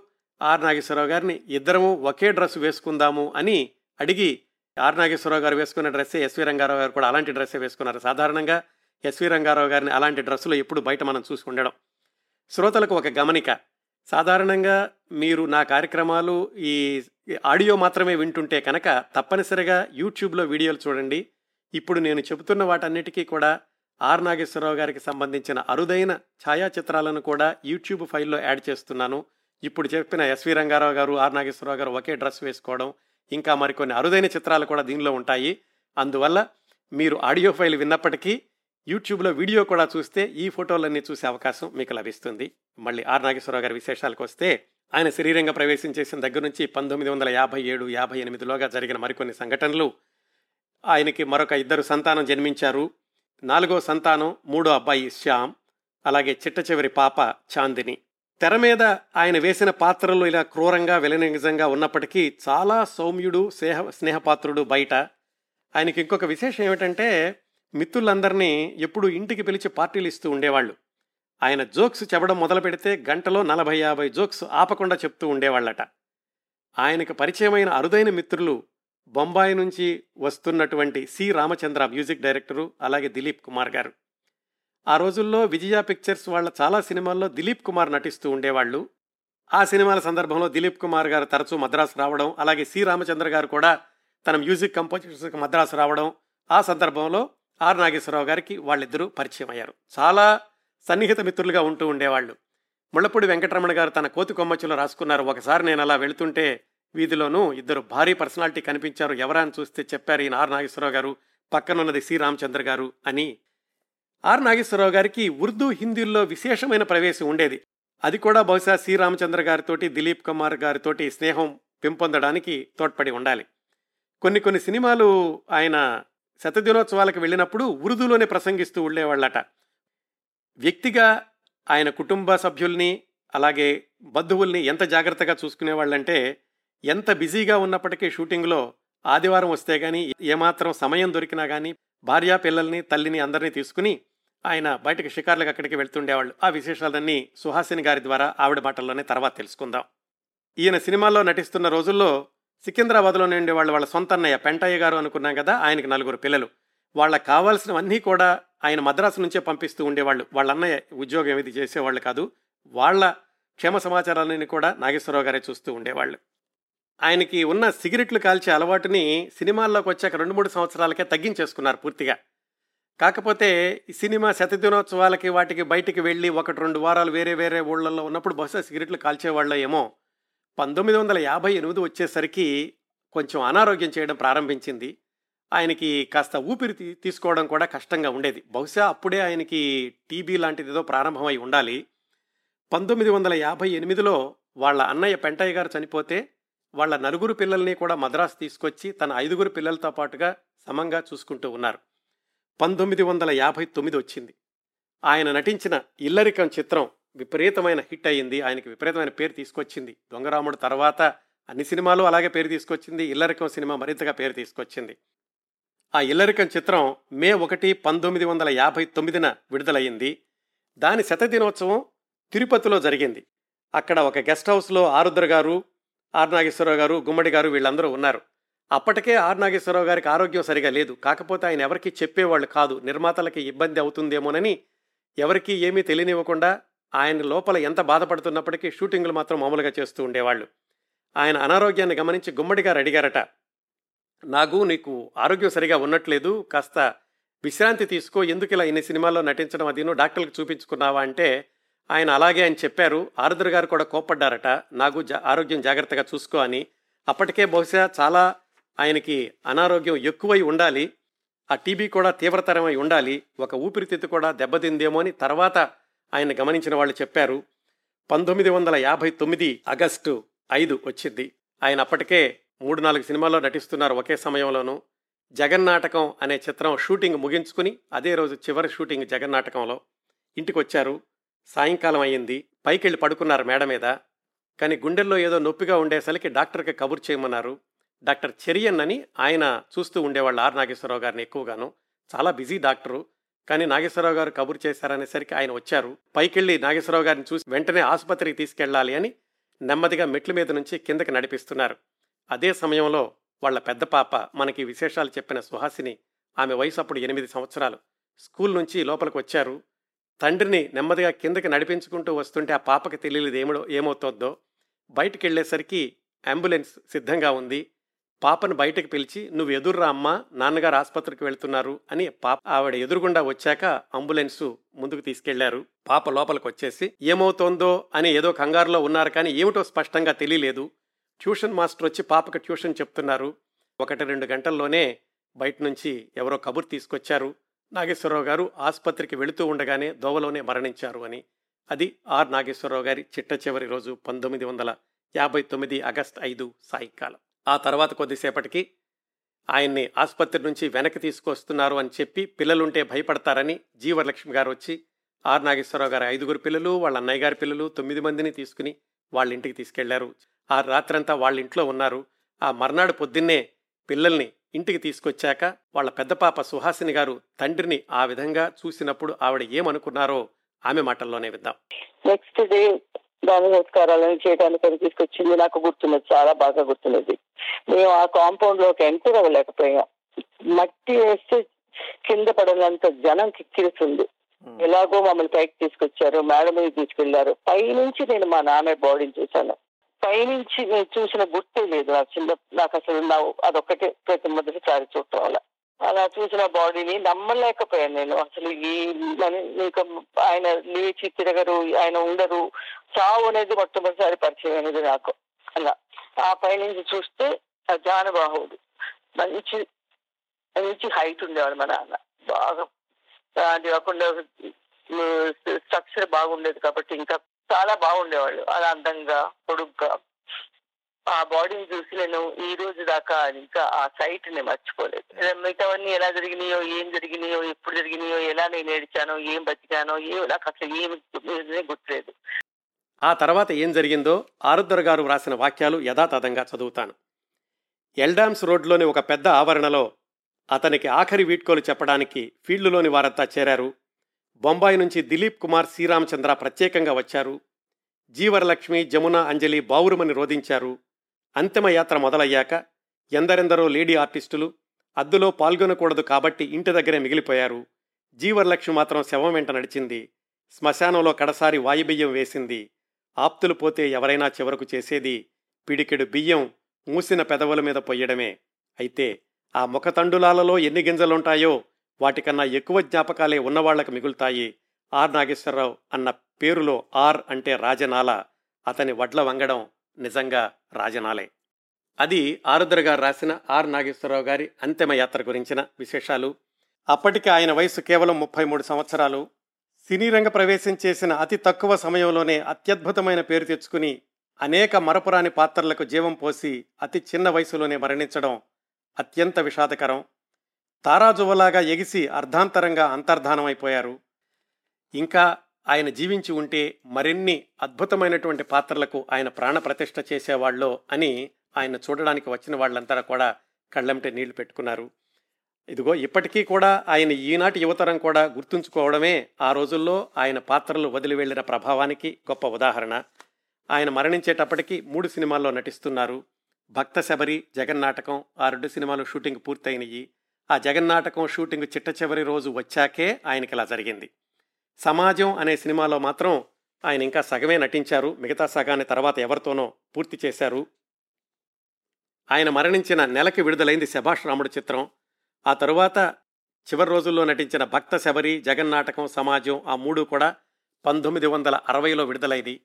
ఆర్ నాగేశ్వరరావు గారిని ఇద్దరము ఒకే డ్రెస్ వేసుకుందాము అని అడిగి ఆర్ నాగేశ్వరరావు గారు వేసుకున్న డ్రెస్సే ఎస్వి రంగారావు గారు కూడా అలాంటి డ్రెస్సే వేసుకున్నారు. సాధారణంగా ఎస్వి రంగారావు గారిని అలాంటి డ్రెస్సులో ఎప్పుడు బయట మనం చూసి ఉండడం. శ్రోతలకు ఒక గమనిక సాధారణంగా మీరు నా కార్యక్రమాలు ఈ ఆడియో మాత్రమే వింటుంటే కనుక తప్పనిసరిగా యూట్యూబ్లో వీడియోలు చూడండి. ఇప్పుడు నేను చెబుతున్న వాటన్నిటికీ కూడా ఆర్ నాగేశ్వరరావు గారికి సంబంధించిన అరుదైన ఛాయాచిత్రాలను కూడా యూట్యూబ్ ఫైల్లో యాడ్ చేస్తున్నాను. ఇప్పుడు చెప్పిన ఎస్వి రంగారావు గారు ఆర్ నాగేశ్వరరావు గారు ఒకే డ్రెస్ వేసుకోవడం ఇంకా మరికొన్ని అరుదైన చిత్రాలు కూడా దీనిలో ఉంటాయి. అందువల్ల మీరు ఆడియో ఫైల్ విన్నప్పటికీ యూట్యూబ్లో వీడియో కూడా చూస్తే ఈ ఫోటోలన్నీ చూసే అవకాశం మీకు లభిస్తుంది. మళ్ళీ ఆర్ నాగేశ్వరరావు గారి విశేషాలకు వస్తే ఆయన శరీరంగ ప్రవేశం చేసిన దగ్గర నుంచి పంతొమ్మిది వందల యాభై ఏడు యాభై ఎనిమిదిలోగా జరిగిన మరికొన్ని సంఘటనలు. ఆయనకి మరొక ఇద్దరు సంతానం జన్మించారు. నాలుగో సంతానం మూడో అబ్బాయి శ్యామ్ అలాగే చిట్ట చివరి పాప చాందిని. తెర మీద ఆయన వేసిన పాత్రలు ఇలా క్రూరంగా విలనిజంగా ఉన్నప్పటికీ చాలా సౌమ్యుడు స్నేహ స్నేహపాత్రుడు బయట. ఆయనకి ఇంకొక విశేషం ఏమిటంటే మిత్రులందరినీ ఎప్పుడు ఇంటికి పిలిచి పార్టీలు ఇస్తూ ఉండేవాళ్ళు. ఆయన జోక్స్ చెప్పడం మొదలు పెడితే గంటలో నలభై యాభై జోక్స్ ఆపకుండా చెప్తూ ఉండేవాళ్ళట. ఆయనకు పరిచయమైన అరుదైన మిత్రులు బొంబాయి నుంచి వస్తున్నటువంటి సి. రామచంద్ర మ్యూజిక్ డైరెక్టరు అలాగే దిలీప్ కుమార్ గారు. ఆ రోజుల్లో విజయ పిక్చర్స్ వాళ్ళ చాలా సినిమాల్లో దిలీప్ కుమార్ నటిస్తూ ఉండేవాళ్ళు. ఆ సినిమాల సందర్భంలో దిలీప్ కుమార్ గారు తరచూ మద్రాసు రావడం అలాగే సి రామచంద్ర గారు కూడా తన మ్యూజిక్ కంపోజర్స్కి మద్రాసు రావడం. ఆ సందర్భంలో ఆర్ నాగేశ్వరరావు గారికి వాళ్ళిద్దరూ పరిచయం అయ్యారు. చాలా సన్నిహిత మిత్రులుగా ఉంటూ ఉండేవాళ్ళు. ముళ్ళపూడి వెంకటరమణ గారు తన కోతి కొమ్మచ్చులో రాసుకున్నారు. ఒకసారి నేను అలా వెళుతుంటే వీధిలోనూ ఇద్దరు భారీ పర్సనాలిటీ కనిపించారు. ఎవరా అని చూస్తే చెప్పారు ఈయన ఆర్ నాగేశ్వరరావు గారు పక్కనున్నది సి రామచంద్ర గారు అని ఆర్ నాగేశ్వరరావు గారికి ఉర్దూ హిందీల్లో విశేషమైన ప్రవేశం ఉండేది. అది కూడా బహుశా సి. రామచంద్ర గారితోటి దిలీప్ కుమార్ గారితోటి స్నేహం పెంపొందడానికి తోడ్పడి ఉండాలి. కొన్ని కొన్ని సినిమాలు ఆయన శతదినోత్సవాలకు వెళ్ళినప్పుడు ఉర్దూలోనే ప్రసంగిస్తూ ఉండేవాళ్ళట. వ్యక్తిగా ఆయన కుటుంబ సభ్యుల్ని అలాగే బంధువుల్ని ఎంత జాగ్రత్తగా చూసుకునేవాళ్ళంటే ఎంత బిజీగా ఉన్నప్పటికీ షూటింగ్లో ఆదివారం వస్తే కానీ ఏమాత్రం సమయం దొరికినా కానీ భార్యా పిల్లల్ని తల్లిని అందరినీ తీసుకుని ఆయన బయటకు షికార్లకు అక్కడికి వెళ్తుండేవాళ్ళు. ఆ విశేషాలన్నీ సుహాసిని గారి ద్వారా ఆవిడ మాటల్లోనే తర్వాత తెలుసుకుందాం. ఈయన సినిమాల్లో నటిస్తున్న రోజుల్లో సికింద్రాబాద్లోనే ఉండేవాళ్ళు వాళ్ళ సొంత అన్నయ్య పెంటయ్య గారు అనుకున్నాం కదా ఆయనకి నలుగురు పిల్లలు. వాళ్ళకి కావాల్సినవన్నీ కూడా ఆయన మద్రాసు నుంచే పంపిస్తూ ఉండేవాళ్ళు. వాళ్ళ అన్నయ్య ఉద్యోగం ఏది చేసేవాళ్ళు కాదు వాళ్ళ క్షేమ సమాచారాలని కూడా నాగేశ్వరరావు గారే చూస్తూ ఉండేవాళ్ళు. ఆయనకి ఉన్న సిగరెట్లు కాల్చే అలవాటుని సినిమాల్లోకి వచ్చాక రెండు మూడు సంవత్సరాలకే తగ్గించేసుకున్నారు పూర్తిగా. కాకపోతే ఈ సినిమా శతదినోత్సవాలకి వాటికి బయటికి వెళ్ళి ఒకటి రెండు వారాలు వేరే వేరే ఊళ్ళల్లో ఉన్నప్పుడు బహుశా సిగరెట్లు కాల్చేవాళ్ళ ఏమో పంతొమ్మిది వందల యాభై ఎనిమిది వచ్చేసరికి కొంచెం అనారోగ్యం చేయడం ప్రారంభించింది. ఆయనకి కాస్త ఊపిరి తీ- తీసుకోవడం కూడా కష్టంగా ఉండేది. బహుశా అప్పుడే ఆయనకి టీబీ లాంటిది ఏదో ప్రారంభమై ఉండాలి. పంతొమ్మిది వందల యాభై ఎనిమిదిలో వాళ్ళ అన్నయ్య పెంటయ్య గారు చనిపోతే వాళ్ళ నలుగురు పిల్లల్ని కూడా మద్రాసు తీసుకొచ్చి తన ఐదుగురు పిల్లలతో పాటుగా సమంగా చూసుకుంటూ ఉన్నారు. పంతొమ్మిది వందల యాభై తొమ్మిది వచ్చింది. ఆయన నటించిన ఇల్లరికం చిత్రం విపరీతమైన హిట్ అయ్యింది. ఆయనకి విపరీతమైన పేరు తీసుకొచ్చింది. దొంగరాముడు తర్వాత అన్ని సినిమాలు అలాగే పేరు తీసుకొచ్చింది. ఇల్లరికం సినిమా మరింతగా పేరు తీసుకొచ్చింది. ఆ ఇల్లరికం చిత్రం మే ఒకటి పంతొమ్మిది వందల యాభై తొమ్మిదిన విడుదలయ్యింది. దాని శతదినోత్సవం తిరుపతిలో జరిగింది. అక్కడ ఒక గెస్ట్ హౌస్లో ఆరుద్ర గారు ఆర్ నాగేశ్వరరావు గారు గుమ్మడి గారు వీళ్ళందరూ ఉన్నారు. అప్పటికే ఆర్ నాగేశ్వరరావు గారికి ఆరోగ్యం సరిగా లేదు. కాకపోతే ఆయన ఎవరికి చెప్పేవాళ్ళు కాదు. నిర్మాతలకి ఇబ్బంది అవుతుందేమోనని ఎవరికీ ఏమీ తెలియనివ్వకుండా ఆయన లోపల ఎంత బాధపడుతున్నప్పటికీ షూటింగ్లు మాత్రం మామూలుగా చేస్తూ ఉండేవాళ్ళు. ఆయన అనారోగ్యాన్ని గమనించి గుమ్మడి గారు అడిగారట నాకు నీకు ఆరోగ్యం సరిగా ఉన్నట్లేదు. కాస్త విశ్రాంతి తీసుకో. ఎందుకు ఇలా ఇన్ని సినిమాల్లో నటించడం అది నువ్వు డాక్టర్లకు చూపించుకున్నావా? అంటే ఆయన అలాగే అని చెప్పారు. ఆరుద్ర గారు కూడా కోప్పడ్డారట నాకు జా- ఆరోగ్యం జాగ్రత్తగా చూసుకో అని. అప్పటికే బహుశా చాలా ఆయనకి అనారోగ్యం ఎక్కువై ఉండాలి ఆ టీబీ కూడా తీవ్రతరమై ఉండాలి ఒక ఊపిరితిత్తు కూడా దెబ్బతిందేమో అని తర్వాత ఆయన గమనించిన వాళ్ళు చెప్పారు. పంతొమ్మిది వందల యాభై తొమ్మిది ఆగస్టు ఐదు వచ్చింది. ఆయన అప్పటికే మూడు నాలుగు సినిమాల్లో నటిస్తున్నారు ఒకే సమయంలోనూ. జగన్నాటకం అనే చిత్రం షూటింగ్ ముగించుకుని అదే రోజు చివరి షూటింగ్ జగన్నాటకంలో ఇంటికి వచ్చారు సాయంకాలం అయ్యింది. పైకెళ్ళి పడుకున్నారు మేడ మీద. కానీ గుండెల్లో ఏదో నొప్పిగా ఉండేసరికి డాక్టర్కి కబుర్ చేయమన్నారు. డాక్టర్ చెరియన్ అని ఆయన చూస్తూ ఉండేవాళ్ళు ఆర్ నాగేశ్వరరావు గారిని ఎక్కువగాను. చాలా బిజీ డాక్టరు. కానీ నాగేశ్వరరావు గారు కబురు చేశారనేసరికి ఆయన వచ్చారు. పైకెళ్ళి నాగేశ్వరరావు గారిని చూసి వెంటనే ఆసుపత్రికి తీసుకెళ్ళాలి అని నెమ్మదిగా మెట్ల మీద నుంచి కిందకి నడిపిస్తున్నారు. అదే సమయంలో వాళ్ళ పెద్ద పాప మనకి విశేషాలు చెప్పిన సుహాసిని ఆమె వయసు అప్పుడు ఎనిమిది సంవత్సరాలు. స్కూల్ నుంచి లోపలికి వచ్చారు. తండ్రిని నెమ్మదిగా కిందకి నడిపించుకుంటూ వస్తుంటే ఆ పాపకి తెలియలేదు ఏమో ఏమవుతుందో. బయటికి వెళ్ళేసరికి అంబులెన్స్ సిద్ధంగా ఉంది. పాపను బయటకు పిలిచి నువ్వు ఎదుర్రా అమ్మా నాన్నగారు ఆసుపత్రికి వెళ్తున్నారు అని పాప ఆవిడ ఎదురుగుండా వచ్చాక అంబులెన్స్ ముందుకు తీసుకెళ్ళారు. పాప లోపలికి వచ్చేసి ఏమవుతోందో అని ఏదో కంగారులో ఉన్నారు కానీ ఏమిటో స్పష్టంగా తెలియలేదు. ట్యూషన్ మాస్టర్ వచ్చి పాపకు ట్యూషన్ చెప్తున్నారు. ఒకటి రెండు గంటల్లోనే బయట నుంచి ఎవరో కబుర్ తీసుకొచ్చారు. నాగేశ్వరరావు గారు ఆసుపత్రికి వెళుతూ ఉండగానే దోవలోనే మరణించారు అని. అది ఆర్. నాగేశ్వరరావు గారి చిట్ట చివరి రోజు పంతొమ్మిది వందల యాభై తొమ్మిది ఆగస్ట్ ఐదు సాయంకాలం. ఆ తర్వాత కొద్దిసేపటికి ఆయన్ని ఆసుపత్రి నుంచి వెనక్కి తీసుకొస్తున్నారు అని చెప్పి పిల్లలుంటే భయపడతారని జీవలక్ష్మి గారు వచ్చి ఆర్ నాగేశ్వరరావు గారు ఐదుగురు పిల్లలు వాళ్ళ అన్నయ్య గారి పిల్లలు తొమ్మిది మందిని తీసుకుని వాళ్ళ ఇంటికి తీసుకెళ్ళారు. ఆ రాత్రంతా వాళ్ళ ఇంట్లో ఉన్నారు. ఆ మర్నాడు పొద్దున్నే పిల్లల్ని ఇంటికి తీసుకొచ్చాక వాళ్ళ పెద్ద పాప సుహాసిని గారు తండ్రిని ఆ విధంగా చూసినప్పుడు ఆవిడ ఏమనుకున్నారో ఆమె మాటల్లోనే విద్దాం నెక్స్ట్ డే దాని సంస్కారాలను చేయడానికి తీసుకొచ్చింది. నాకు గుర్తున్నది చాలా బాగా గుర్తున్నది. మేము ఆ కాంపౌండ్లోకి ఎంటర్ అవ్వలేకపోయాం. మట్టి వేస్తే కింద పడినంత జనం కిక్కిరిస్తుంది. ఎలాగో మమ్మల్ని పైకి తీసుకొచ్చారు మేడం మీద తీసుకెళ్ళారు. పైనుంచి నేను మా నాన్న బాడీని చూశాను. పైనుంచి నేను చూసిన గుర్తే లేదు. నాకు చిన్న నాకు అసలు నా అదొక్కటే ప్రతి మొదటిసారి చూడటం వల్ల. అలా చూసిన బాడీని నమ్మలేకపోయాను నేను. అసలు ఈ ఇంకా ఆయన లేచి తిరగరు ఆయన ఉండరు. చావు అనేది మొట్టమొదటిసారి పరిచయం అనేది నాకు. అలా. ఆ పైనుంచి చూస్తే ఆ జానబాహుడు మంచి మంచి హైట్ ఉండేవాడు మా నాన్న. బాగా అది కాకుండా స్ట్రక్చర్ బాగుండేది కాబట్టి ఇంకా చాలా బాగుండేవాళ్ళు. అలా అందంగా పొడుగ్గా. ఆ బాడీని చూసి నేను ఈ రోజు దాకా ఇంకా ఆ సైట్ని మర్చిపోలేదు. మిగతావన్నీ ఎలా జరిగినాయో ఏం జరిగినాయో ఎప్పుడు జరిగినాయో ఎలా నేను ఏడిచానో ఏం బతికానో ఏ నాకు అసలు ఏమి గుర్తులేదు. ఆ తర్వాత ఏం జరిగిందో ఆరుద్ర గారు వ్రాసిన వాక్యాలు యథాతథంగా చదువుతాను. ఎల్డామ్స్ రోడ్లోని ఒక పెద్ద ఆవరణలో అతనికి ఆఖరి వీడ్కోలు చెప్పడానికి ఫీల్డ్లోని వారంతా చేరారు. బొంబాయి నుంచి దిలీప్ కుమార్ శ్రీరామచంద్ర ప్రత్యేకంగా వచ్చారు. జీవరలక్ష్మి జమున అంజలి బావురుమని రోధించారు. అంతిమయాత్ర మొదలయ్యాక ఎందరెందరో లేడీ ఆర్టిస్టులు అద్దులో పాల్గొనకూడదు కాబట్టి ఇంటి దగ్గరే మిగిలిపోయారు. జీవరలక్ష్మి మాత్రం శవం వెంట నడిచింది. శ్మశానంలో కడసారి వాయుబియ్యం వేసింది. ఆప్తులు పోతే ఎవరైనా చివరకు చేసేది పిడికెడు బియ్యం మూసిన పెదవుల మీద పొయ్యడమే. అయితే ఆ ముఖతండులాలలో ఎన్ని గింజలుంటాయో వాటికన్నా ఎక్కువ జ్ఞాపకాలే ఉన్నవాళ్ళకు మిగులుతాయి. ఆర్ నాగేశ్వరరావు అన్న పేరులో ఆర్ అంటే రాజనాల. అతని వడ్ల వంగడం నిజంగా రాజనాలే. అది ఆరుద్ర గారు రాసిన ఆర్ నాగేశ్వరరావు గారి అంతిమ యాత్ర గురించిన విశేషాలు. అప్పటికి ఆయన వయసు కేవలం ముప్పై మూడు సంవత్సరాలు. సినీ రంగ ప్రవేశం చేసిన అతి తక్కువ సమయంలోనే అత్యద్భుతమైన పేరు తెచ్చుకుని అనేక మరపురాని పాత్రలకు జీవం పోసి అతి చిన్న వయసులోనే మరణించడం అత్యంత విషాదకరం. తారాజువలాగా ఎగిసి అర్ధాంతరంగా అంతర్ధానమైపోయారు. ఇంకా ఆయన జీవించి ఉంటే మరిన్ని అద్భుతమైనటువంటి పాత్రలకు ఆయన ప్రాణ ప్రతిష్ట చేసేవాళ్ళో అని ఆయన చూడడానికి వచ్చిన వాళ్ళంతా కూడా కళ్ళంటే నీళ్ళు పెట్టుకున్నారు. ఇదిగో ఇప్పటికీ కూడా ఆయన ఈనాటి యువతరం కూడా గుర్తుంచుకోవడమే ఆ రోజుల్లో ఆయన పాత్రలు వదిలి వెళ్ళిన ప్రభావానికి గొప్ప ఉదాహరణ. ఆయన మరణించేటప్పటికి మూడు సినిమాల్లో నటిస్తున్నారు. భక్త శబరి జగన్నాటకం ఆ రెండు సినిమాలు షూటింగ్ పూర్తయినయి ఆ జగన్నాటకం షూటింగ్ చిట్ట చివరి రోజు వచ్చాకే ఆయనకి ఇలా జరిగింది. సమాజం అనే సినిమాలో మాత్రం ఆయన ఇంకా సగమే నటించారు. మిగతా సగాన్ని తర్వాత ఎవరితోనో పూర్తి చేశారు. ఆయన మరణించిన నెలకి విడుదలైంది శభాష్ రాముడు చిత్రం. ఆ తరువాత చివరి రోజుల్లో నటించిన భక్త శబరి జగన్నాటకం సమాజం ఆ మూడు కూడా పంతొమ్మిది వందల అరవైలో విడుదలైంది.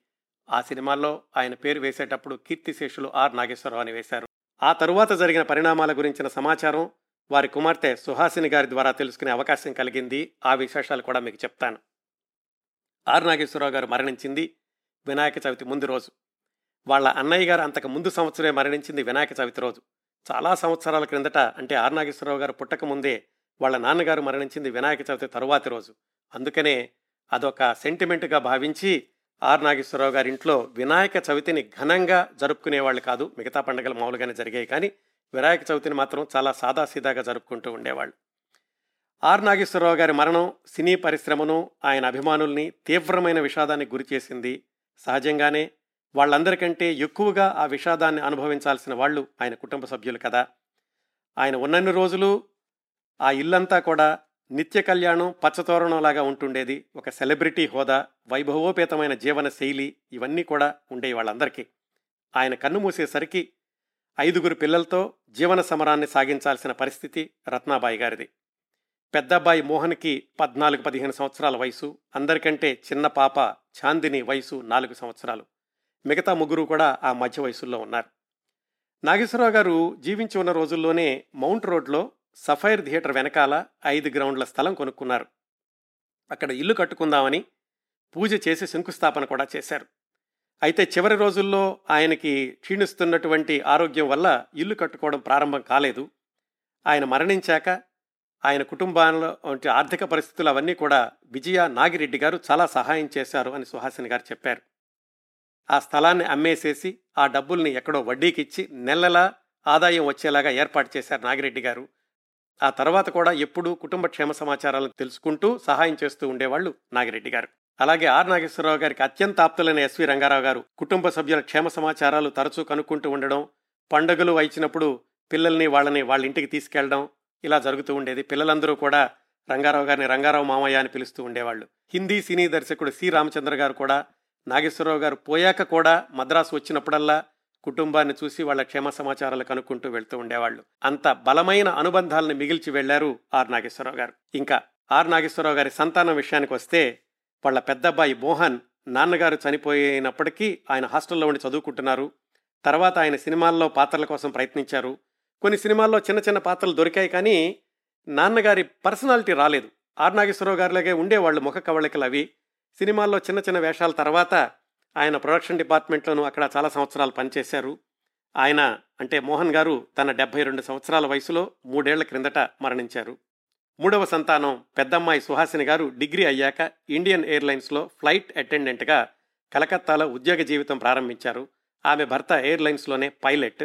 ఆ సినిమాల్లో ఆయన పేరు వేసేటప్పుడు కీర్తిశేషులు ఆర్ నాగేశ్వరరావు అని వేశారు. ఆ తరువాత జరిగిన పరిణామాల గురించిన సమాచారం వారి కుమార్తె సుహాసిని గారి ద్వారా తెలుసుకునే అవకాశం కలిగింది. ఆ విశేషాలు కూడా మీకు చెప్తాను. ఆర్ నాగేశ్వరరావు గారు మరణించింది వినాయక చవితి ముందు రోజు. వాళ్ళ అన్నయ్య గారు అంతకు ముందు సంవత్సరమే మరణించింది వినాయక చవితి రోజు. చాలా సంవత్సరాల క్రిందట అంటే ఆర్ నాగేశ్వరరావు గారు పుట్టక ముందే వాళ్ళ నాన్నగారు మరణించింది వినాయక చవితి తరువాతి రోజు. అందుకనే అదొక సెంటిమెంట్గా భావించి ఆర్ నాగేశ్వరరావు గారి ఇంట్లో వినాయక చవితిని ఘనంగా జరుపుకునేవాళ్ళు కాదు. మిగతా పండుగలు మామూలుగానే జరిగాయి కానీ వినాయక చవితిని మాత్రం చాలా సాదాసీదాగా జరుపుకుంటూ ఉండేవాళ్ళు. ఆర్ నాగేశ్వరరావు గారి మరణం సినీ పరిశ్రమను ఆయన అభిమానుల్ని తీవ్రమైన విషాదానికి గురిచేసింది సహజంగానే వాళ్ళందరికంటే ఎక్కువగా ఆ విషాదాన్ని అనుభవించాల్సిన వాళ్ళు ఆయన కుటుంబ సభ్యులు కదా. ఆయన ఉన్నన్ని రోజులు ఆ ఇల్లంతా కూడా నిత్య కళ్యాణం పచ్చతోరణంలాగా ఉంటుండేది. ఒక సెలబ్రిటీ హోదా వైభవోపేతమైన జీవన శైలి ఇవన్నీ కూడా ఉండేవి వాళ్ళందరికీ. ఆయన కన్ను మూసేసరికి ఐదుగురు పిల్లలతో జీవన సమరాన్ని సాగించాల్సిన పరిస్థితి రత్నాబాయి గారిది. పెద్దబ్బాయి మోహన్కి పద్నాలుగు పదిహేను సంవత్సరాల వయసు. అందరికంటే చిన్న పాప చాందిని వయసు నాలుగు సంవత్సరాలు. మిగతా ముగ్గురు కూడా ఆ మధ్య వయసుల్లో ఉన్నారు. నాగేశ్వరరావు గారు జీవించి ఉన్న రోజుల్లోనే మౌంట్ రోడ్లో సఫైర్ థియేటర్ వెనకాల ఐదు గ్రౌండ్ల స్థలం కొనుక్కున్నారు. అక్కడ ఇల్లు కట్టుకుందామని పూజ చేసి శంకుస్థాపన కూడా చేశారు. అయితే చివరి రోజుల్లో ఆయనకి క్షీణిస్తున్నటువంటి ఆరోగ్యం వల్ల ఇల్లు కట్టుకోవడం ప్రారంభం కాలేదు. ఆయన మరణించాక ఆయన కుటుంబంలో వంటి ఆర్థిక పరిస్థితులు అవన్నీ కూడా విజయ నాగిరెడ్డి గారు చాలా సహాయం చేశారు అని సుహాసిని గారు చెప్పారు. ఆ స్థలాన్ని అమ్మేసేసి ఆ డబ్బుల్ని ఎక్కడో వడ్డీకి ఇచ్చి నెలలా ఆదాయం వచ్చేలాగా ఏర్పాటు చేశారు నాగిరెడ్డి గారు. ఆ తర్వాత కూడా ఎప్పుడూ కుటుంబ క్షేమ సమాచారాలను తెలుసుకుంటూ సహాయం చేస్తూ ఉండేవాళ్ళు నాగిరెడ్డి గారు. అలాగే ఆర్ నాగేశ్వరరావు గారికి అత్యంత ఆప్తులైన ఎస్వి రంగారావు గారు కుటుంబ సభ్యుల క్షేమ సమాచారాలు తరచూ కనుక్కుంటూ ఉండడం పండుగలు వచ్చినప్పుడు పిల్లల్ని వాళ్ళని వాళ్ళ ఇంటికి తీసుకెళ్ళడం ఇలా జరుగుతూ ఉండేది. పిల్లలందరూ కూడా రంగారావు గారిని రంగారావు మామయ్య అని పిలుస్తూ ఉండేవాళ్ళు. హిందీ సినీ దర్శకుడు సి రామచంద్ర గారు కూడా నాగేశ్వరరావు గారు పోయాక కూడా మద్రాసు వచ్చినప్పుడల్లా కుటుంబాన్ని చూసి వాళ్ళ క్షేమ సమాచారాలు కనుక్కుంటూ వెళ్తూ ఉండేవాళ్ళు. అంత బలమైన అనుబంధాలను మిగిల్చి వెళ్ళారు ఆర్ నాగేశ్వరరావు గారు. ఇంకా ఆర్ నాగేశ్వరరావు గారి సంతానం విషయానికి వస్తే వాళ్ళ పెద్దబ్బాయి మోహన్ నాన్నగారు చనిపోయినప్పటికీ ఆయన హాస్టల్లో ఉండి చదువుకుంటున్నారు. తర్వాత ఆయన సినిమాల్లో పాత్రల కోసం ప్రయత్నించారు. కొన్ని సినిమాల్లో చిన్న చిన్న పాత్రలు దొరికాయి కానీ నాన్నగారి పర్సనాలిటీ రాలేదు. ఆర్ నాగేశ్వరరావు గారిలాగే ఉండేవాళ్ళు ముఖ కవళికలు అవి. సినిమాల్లో చిన్న చిన్న వేషాల తర్వాత ఆయన ప్రొడక్షన్ డిపార్ట్మెంట్లోనూ అక్కడ చాలా సంవత్సరాలు పనిచేశారు. ఆయన అంటే మోహన్ గారు తన డెబ్బై రెండు సంవత్సరాల వయసులో మూడేళ్ళ క్రిందట మరణించారు. మూడవ సంతానం పెద్దమ్మాయి సుహాసిని గారు డిగ్రీ అయ్యాక ఇండియన్ ఎయిర్లైన్స్లో ఫ్లైట్ అటెండెంట్గా కలకత్తాలో ఉద్యోగ జీవితం ప్రారంభించారు. ఆమె భర్త ఎయిర్లైన్స్లోనే పైలట్.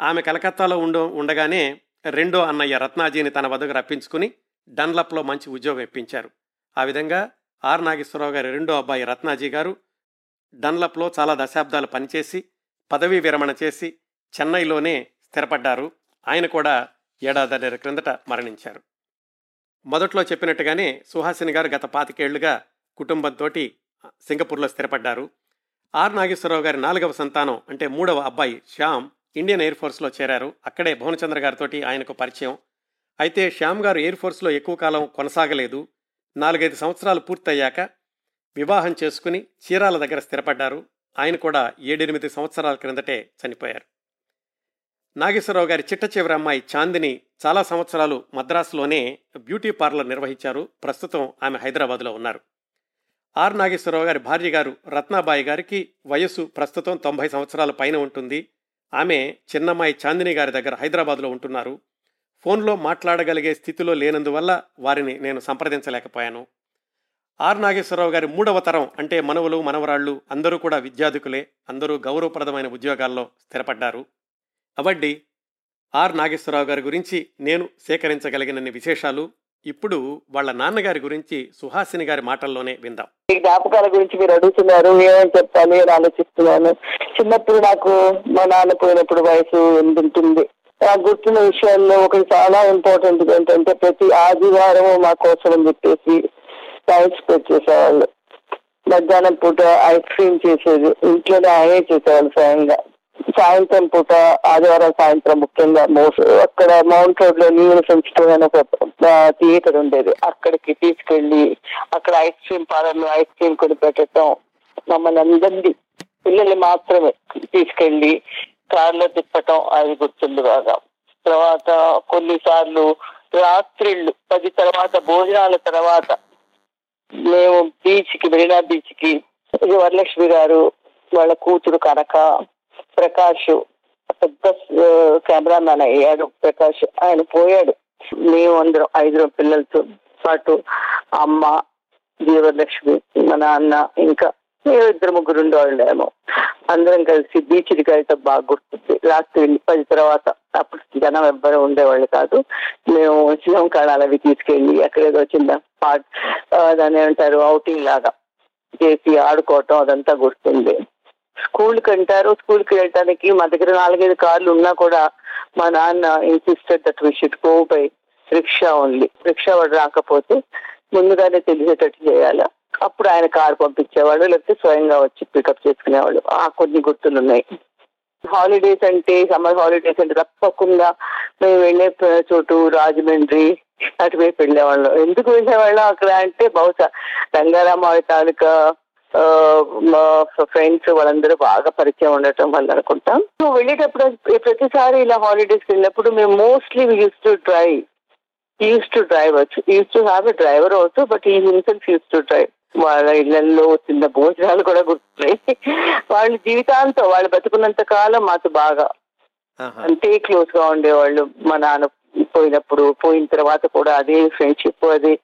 ఆమె కలకత్తాలో ఉండ ఉండగానే రెండో అన్నయ్య రత్నాజీని తన వద్దకు రప్పించుకుని డన్లప్లో మంచి ఉద్యోగం ఇప్పించారు. ఆ విధంగా ఆర్ నాగేశ్వరరావు గారి రెండో అబ్బాయి రత్నాజీ గారు డన్లప్లో చాలా దశాబ్దాలు పనిచేసి పదవీ విరమణ చేసి చెన్నైలోనే స్థిరపడ్డారు. ఆయన కూడా ఏడాది క్రిందట మరణించారు. మొదట్లో చెప్పినట్టుగానే సుహాసిని గారు గత పాతికేళ్ళుగా కుటుంబంతో సింగపూర్లో స్థిరపడ్డారు. ఆర్ నాగేశ్వరరావు గారి నాలుగవ సంతానం అంటే మూడవ అబ్బాయి శ్యామ్ ఇండియన్ ఎయిర్ ఫోర్స్లో చేరారు. అక్కడే భువనచంద్ర గారితోటి ఆయనకు పరిచయం. అయితే శ్యామ్ గారు ఎయిర్ ఫోర్స్లో ఎక్కువ కాలం కొనసాగలేదు. నాలుగైదు సంవత్సరాలు పూర్తయ్యాక వివాహం చేసుకుని చీరాల దగ్గర స్థిరపడ్డారు. ఆయన కూడా ఏడెనిమిది సంవత్సరాల క్రిందటే చనిపోయారు. నాగేశ్వరరావు గారి చిట్ట చివరి అమ్మాయి చాందిని చాలా సంవత్సరాలు మద్రాసులోనే బ్యూటీ పార్లర్ నిర్వహించారు. ప్రస్తుతం ఆమె హైదరాబాద్లో ఉన్నారు. ఆర్ నాగేశ్వరరావు గారి భార్య గారు రత్నాబాయి గారికి వయస్సు ప్రస్తుతం తొంభై సంవత్సరాల పైన ఉంటుంది. ఆమె చిన్నమ్మాయి చాందిని గారి దగ్గర హైదరాబాద్లో ఉంటున్నారు. ఫోన్లో మాట్లాడగలిగే స్థితిలో లేనందువల్ల వారిని నేను సంప్రదించలేకపోయాను. ఆర్ నాగేశ్వరరావు గారి మూడవ తరం అంటే మనవలు మనవరాళ్ళు అందరూ కూడా విద్యార్థికులే అందరూ గౌరవప్రదమైన ఉద్యోగాల్లో స్థిరపడ్డారు. అవడ్డి ఆర్ నాగేశ్వరరావు గారి గురించి నేను సేకరించగలిగినన్ని విశేషాలు ఇప్పుడు వాళ్ళ నాన్నగారి గురించి సుహాసిని గారి మాటల్లోనే విందాం. ఈ జ్ఞాపకాల గురించి మీరు అడుగుతున్నారు ఏమని చెప్పాలి అని ఆలోచిస్తున్నాను. చిన్నప్పుడు నాకు మా నాన్న పోయినప్పుడు వయసు ఉంటుంది నాకు గుర్తున్న విషయాల్లో ఒకటి చాలా ఇంపార్టెంట్ ఏంటంటే ప్రతి ఆదివారం మా కోసం అని చెప్పేసి టైం స్పెండ్ చేసేవాళ్ళు. మధ్యాహ్నం పూట ఐస్ క్రీమ్ చేసేది ఇంట్లోనే ఆయనే చేసేవాళ్ళు స్వయంగా. సాయంత్రం పూట ఆదివారం సాయంత్రం ముఖ్యంగా అక్కడ మౌంట్ రోడ్లో న్యూ సెన్సిటివ్ అని ఒక థియేటర్ ఉండేది. అక్కడికి తీసుకెళ్ళి అక్కడ ice cream parlour ice cream కొని పెట్టడం మమ్మల్ని అందరినీ పిల్లల్ని మాత్రమే తీసుకెళ్ళి కార్లో తిప్పటం అది గుర్తుంది బాగా. తర్వాత కొన్నిసార్లు రాత్రిళ్ళు పది తర్వాత భోజనాల తర్వాత మేము బీచ్కి మెరీనా బీచ్కి వరలక్ష్మి గారు వాళ్ళ కూతురు కనక ప్రకాష్ పెద్ద కెమెరా మ్యాన్ అయ్యాడు. ప్రకాష్ ఆయన పోయాడు. మేము అందరం ఐదుగురు పిల్లలతో పాటు అమ్మ జీవలక్ష్మి మా నాన్న ఇంకా మేము ఇద్దరు ముగ్గురు ఉండేవాళ్ళేమో అందరం కలిసి బీచ్ వెళ్తే బాగా గుర్తుంది. రాత్రి పది తర్వాత అప్పుడు జనం ఎవ్వరు ఉండేవాళ్ళు కాదు. మేము శివం కళాలు అవి తీసుకెళ్ళి అక్కడ ఏదో చిన్న పార్ట్ దాన్ని ఏమంటారు అవుటింగ్ లాగా చేసి ఆడుకోవటం అదంతా గుర్తుంది. స్కూల్కి అంటారు స్కూల్కి వెళ్ళటానికి మా దగ్గర నాలుగైదు కార్లు ఉన్నా కూడా మా నాన్న insisted that we should go by rickshaw only rickshaw వాడు రాకపోతే ముందుగానే తెలిసేటట్టు చేయాలి? అప్పుడు ఆయన కారు పంపించేవాడు లేకపోతే స్వయంగా వచ్చి పికప్ చేసుకునేవాడు. ఆ కొన్ని గుర్తులు ఉన్నాయి హాలిడేస్ అంటే సమ్మర్ హాలిడేస్ అంటే తప్పకుండా మేము వెళ్ళే చోటు రాజమండ్రి అటువైపు వెళ్ళేవాళ్ళం. ఎందుకు వెళ్ళేవాళ్ళం? అక్కడ అంటే బహుశా రంగారామావి తాలూకా మా ఫ్రెండ్స్ వాళ్ళందరూ బాగా పరిచయం ఉండటం వల్ల అనుకుంటాం. సో వెళ్ళేటప్పుడు ప్రతిసారి ఇలా హాలిడేస్ వెళ్ళినప్పుడు మేము mostly use to drive use to drive వచ్చు use to have a driver also but he himself use to drive వాళ్ళ ఇళ్ళలో చిన్న భోజనాలు కూడా గుర్తున్నాయి. వాళ్ళు జీవితాంతం వాళ్ళు బతుకున్నంత కాలం మాకు బాగా. అంతే క్లోజ్గా ఉండేవాళ్ళు మా నాన్న పోయినప్పుడు పోయిన తర్వాత కూడా అదే ఫ్రెండ్షిప్ అదే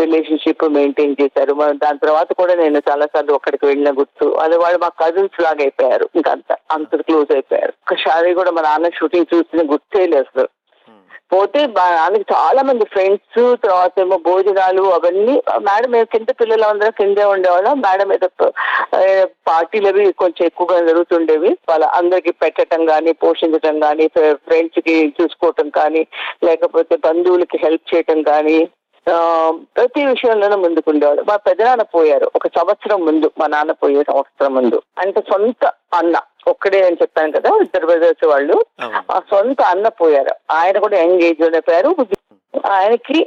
రిలేషన్షిప్ మెయింటైన్ చేశారు. దాని తర్వాత కూడా నేను చాలా సార్లు ఒక్కడికి వెళ్ళిన గుర్తు అదే వాళ్ళు మా కజిన్స్ లాగా అయిపోయారు. ఇంకా అంత అంత క్లోజ్ అయిపోయారు. ఒకసారి కూడా మా నాన్న షూటింగ్ చూసిన గుర్తే లేదు అసలు. పోతే మా చాలా మంది ఫ్రెండ్స్ తర్వాత ఏమో భోజనాలు అవన్నీ మేడం మేము కింద పిల్లలు అందరూ కిందే ఉండేవాళ్ళం. మేడం ఏదో పార్టీలు అవి కొంచెం ఎక్కువగా జరుగుతుండేవి. వాళ్ళ అందరికి పెట్టడం కానీ పోషించడం కానీ ఫ్రెండ్స్కి చూసుకోవటం కానీ లేకపోతే బంధువులకి హెల్ప్ చేయటం కానీ ప్రతి విషయంలోనూ ముందుకుండేవాడు మా పెదనాన్న పోయారు. ఒక సంవత్సరం ముందు మా నాన్న పోయే సంవత్సరం ముందు. అంటే సొంత అన్న ఒక్కడే అని చెప్పాను కదా ఇద్దరు బ్రదర్స్ వాళ్ళు. ఆ సొంత అన్న పోయారు. ఆయన కూడా యంగ్ ఏజ్లోనే పోయారు. ఆయనకి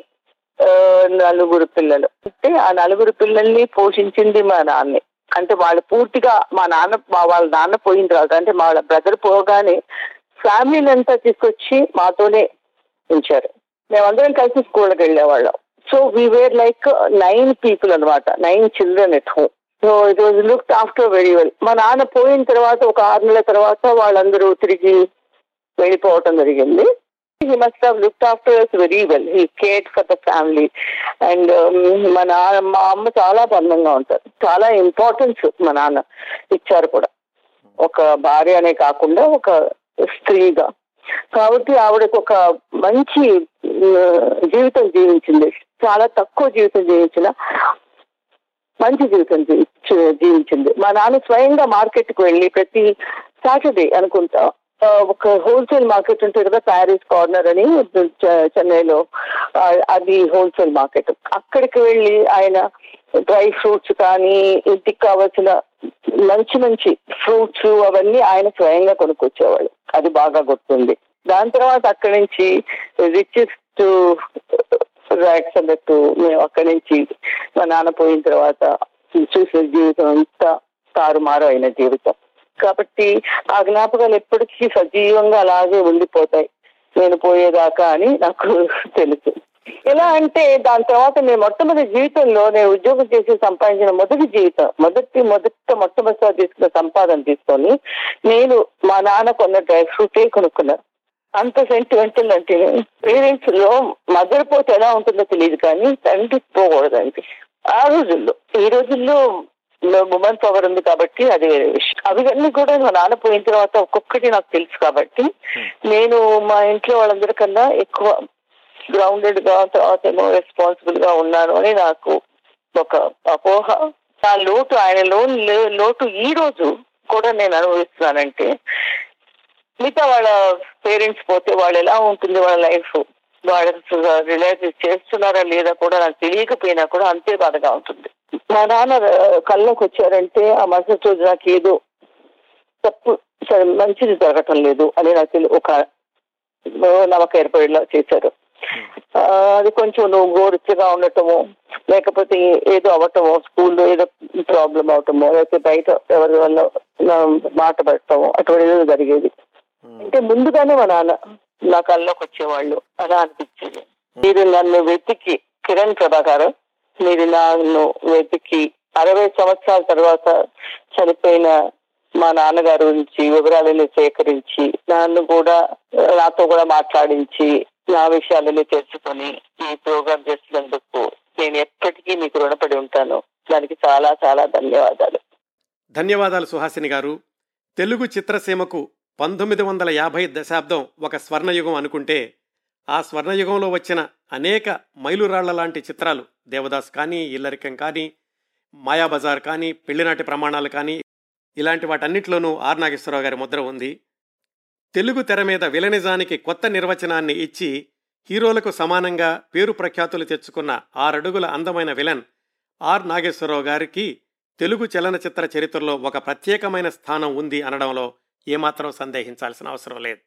నలుగురు పిల్లలు. అంటే ఆ నలుగురు పిల్లల్ని పోషించింది మా నాన్నే. అంటే వాళ్ళు పూర్తిగా మా నాన్న వాళ్ళ నాన్న పోయిన తర్వాత అంటే మా బ్రదర్ పోగానే ఫ్యామిలీని అంతా తీసుకొచ్చి మాతోనే ఉంచారు. మేమందరం కలిసి స్కూల్కి వెళ్ళేవాళ్ళం. So we were like nine people అనమాట. Nine children at home so it was look after very well మా నాన్న పోయిన తర్వాత ఒక ఆరు నెలల తర్వాత వాళ్ళందరూ తిరిగి వెళ్ళిపోవటం జరిగింది. He must have look after us very well he care for the family and మా నాన్న మా అమ్మ చాలా బంధంగా ఉంటారు చాలా ఇంపార్టెన్స్ మా నాన్న ఇచ్చారు కూడా. ఒక భార్య అనే కాకుండా ఒక స్త్రీగా. కాబట్టి ఆవిడకు ఒక మంచి జీవితం జీవించింది. చాలా తక్కువ జీవితం జీవించిన మంచి జీవితం జీవించింది. మా నాన్న స్వయంగా మార్కెట్కు వెళ్ళి ప్రతి సాటర్డే అనుకుంటా ఒక హోల్సేల్ మార్కెట్ ఉంటుంది కదా ప్యారిస్ కార్నర్ అని చెన్నైలో అది హోల్సేల్ మార్కెట్. అక్కడికి వెళ్ళి ఆయన డ్రై ఫ్రూట్స్ కానీ ఇంటికి కావాల్సిన మంచి మంచి ఫ్రూట్స్ అవన్నీ ఆయన స్వయంగా కొనుక్కొచ్చేవాళ్ళు. అది బాగా గుర్తుంది. దాని తర్వాత అక్కడి నుంచి రిచెస్ ర్యాక్స్ అన్నట్టు మేము అక్కడి నుంచి మా నాన్న పోయిన తర్వాత చూసిన జీవితం అంతా తారుమారు అయిన జీవితం. కాబట్టి ఆ జ్ఞాపకాలు ఎప్పటికీ సజీవంగా అలాగే ఉండిపోతాయి. నేను పోయేదాకా అని నాకు తెలుసు. ఎలా అంటే దాని తర్వాత నేను మొట్టమొదటి జీవితంలో నేను ఉద్యోగం చేసి సంపాదించిన మొదటి జీవితం మొదటి మొదట మొట్టమొదటిసారి తీసుకున్న సంపాదన తీసుకొని నేను మా నాన్న కొన్న డ్రై ఫ్రూటే కొనుక్కున్నాను అంత సెంటిమెంటల్ అంటే పేరెంట్స్లో మదర్ పోతే ఎలా ఉంటుందో తెలియదు కానీ తండ్రి పోకూడదండి. ఆ రోజుల్లో ఈ రోజుల్లో ఉమెన్ పవర్ ఉంది కాబట్టి అది వేరే విషయం. అవన్నీ కూడా మా నాన్న పోయిన తర్వాత ఒక్కొక్కటి నాకు తెలుసు కాబట్టి నేను మా ఇంట్లో వాళ్ళందరికన్నా ఎక్కువ గ్రౌండెడ్గా తర్వాత ఏమో రెస్పాన్సిబుల్గా ఉన్నాను అని నాకు ఒక అపోహ. ఆ లోటు ఆయన లోన్ లోటు ఈ రోజు కూడా నేను అనుభవిస్తున్నానంటే మిగతా వాళ్ళ పేరెంట్స్ పోతే వాళ్ళు ఎలా ఉంటుంది వాళ్ళ లైఫ్? వాళ్ళ రిలైజ్ చేస్తున్నారా లేదా కూడా నాకు తెలియకపోయినా కూడా అంతే బాధగా ఉంటుంది. మా నాన్న కళ్ళకు వచ్చారంటే ఆ మరుసటి రోజు నాకు ఏదో తప్పు సరే మంచిది జరగటం లేదు అని నాకు ఒక నమ్మకం ఏర్పడేలా చేశారు. అది కొంచెం నువ్వు గోరుచ్చగా ఉండటము లేకపోతే ఏదో అవటము స్కూల్లో ఏదో ప్రాబ్లం అవటము లేకపోతే బయట ఎవరి వల్ల మాట పడటము అటువంటి ఏదో జరిగేది. అంటే ముందుగానే మా నాన్న నా కల్లోకి వచ్చేవాళ్ళు. అలా అనిపించేది. మీరు నన్ను వెతికి కిరణ్ ప్రభాకర్ మీరు నన్ను వెతికి అరవై సంవత్సరాల తర్వాత చనిపోయిన మా నాన్నగారి గురించి వివరాలని సేకరించి నన్ను కూడా నాతో కూడా మాట్లాడించి నా విషయాలని తెలుసుకొని ఈ ప్రోగ్రామ్ చేసినందుకు నేను ఎప్పటికీ మీకు రుణపడి ఉంటాను. దానికి చాలా చాలా ధన్యవాదాలు. ధన్యవాదాలు సుహాసిని గారు. తెలుగు చిత్రసీమకు పంతొమ్మిది వందల యాభై దశాబ్దం ఒక స్వర్ణయుగం అనుకుంటే ఆ స్వర్ణయుగంలో వచ్చిన అనేక మైలురాళ్ళ లాంటి చిత్రాలు దేవదాస్ కానీ ఇల్లరికం కానీ మాయాబజార్ కానీ పెళ్ళినాటి ప్రమాణాలు కానీ ఇలాంటి వాటన్నిటిలోనూ ఆర్ నాగేశ్వరరావు గారి ముద్ర ఉంది. తెలుగు తెర మీద విలనిజానికి కొత్త నిర్వచనాన్ని ఇచ్చి హీరోలకు సమానంగా పేరు ప్రఖ్యాతులు తెచ్చుకున్న ఆరడుగుల అందమైన విలన్ ఆర్ నాగేశ్వరరావు గారికి తెలుగు చలనచిత్ర చరిత్రలో ఒక ప్రత్యేకమైన స్థానం ఉంది అనడంలో ఏమాత్రం సందేహించాల్సిన అవసరం లేదు.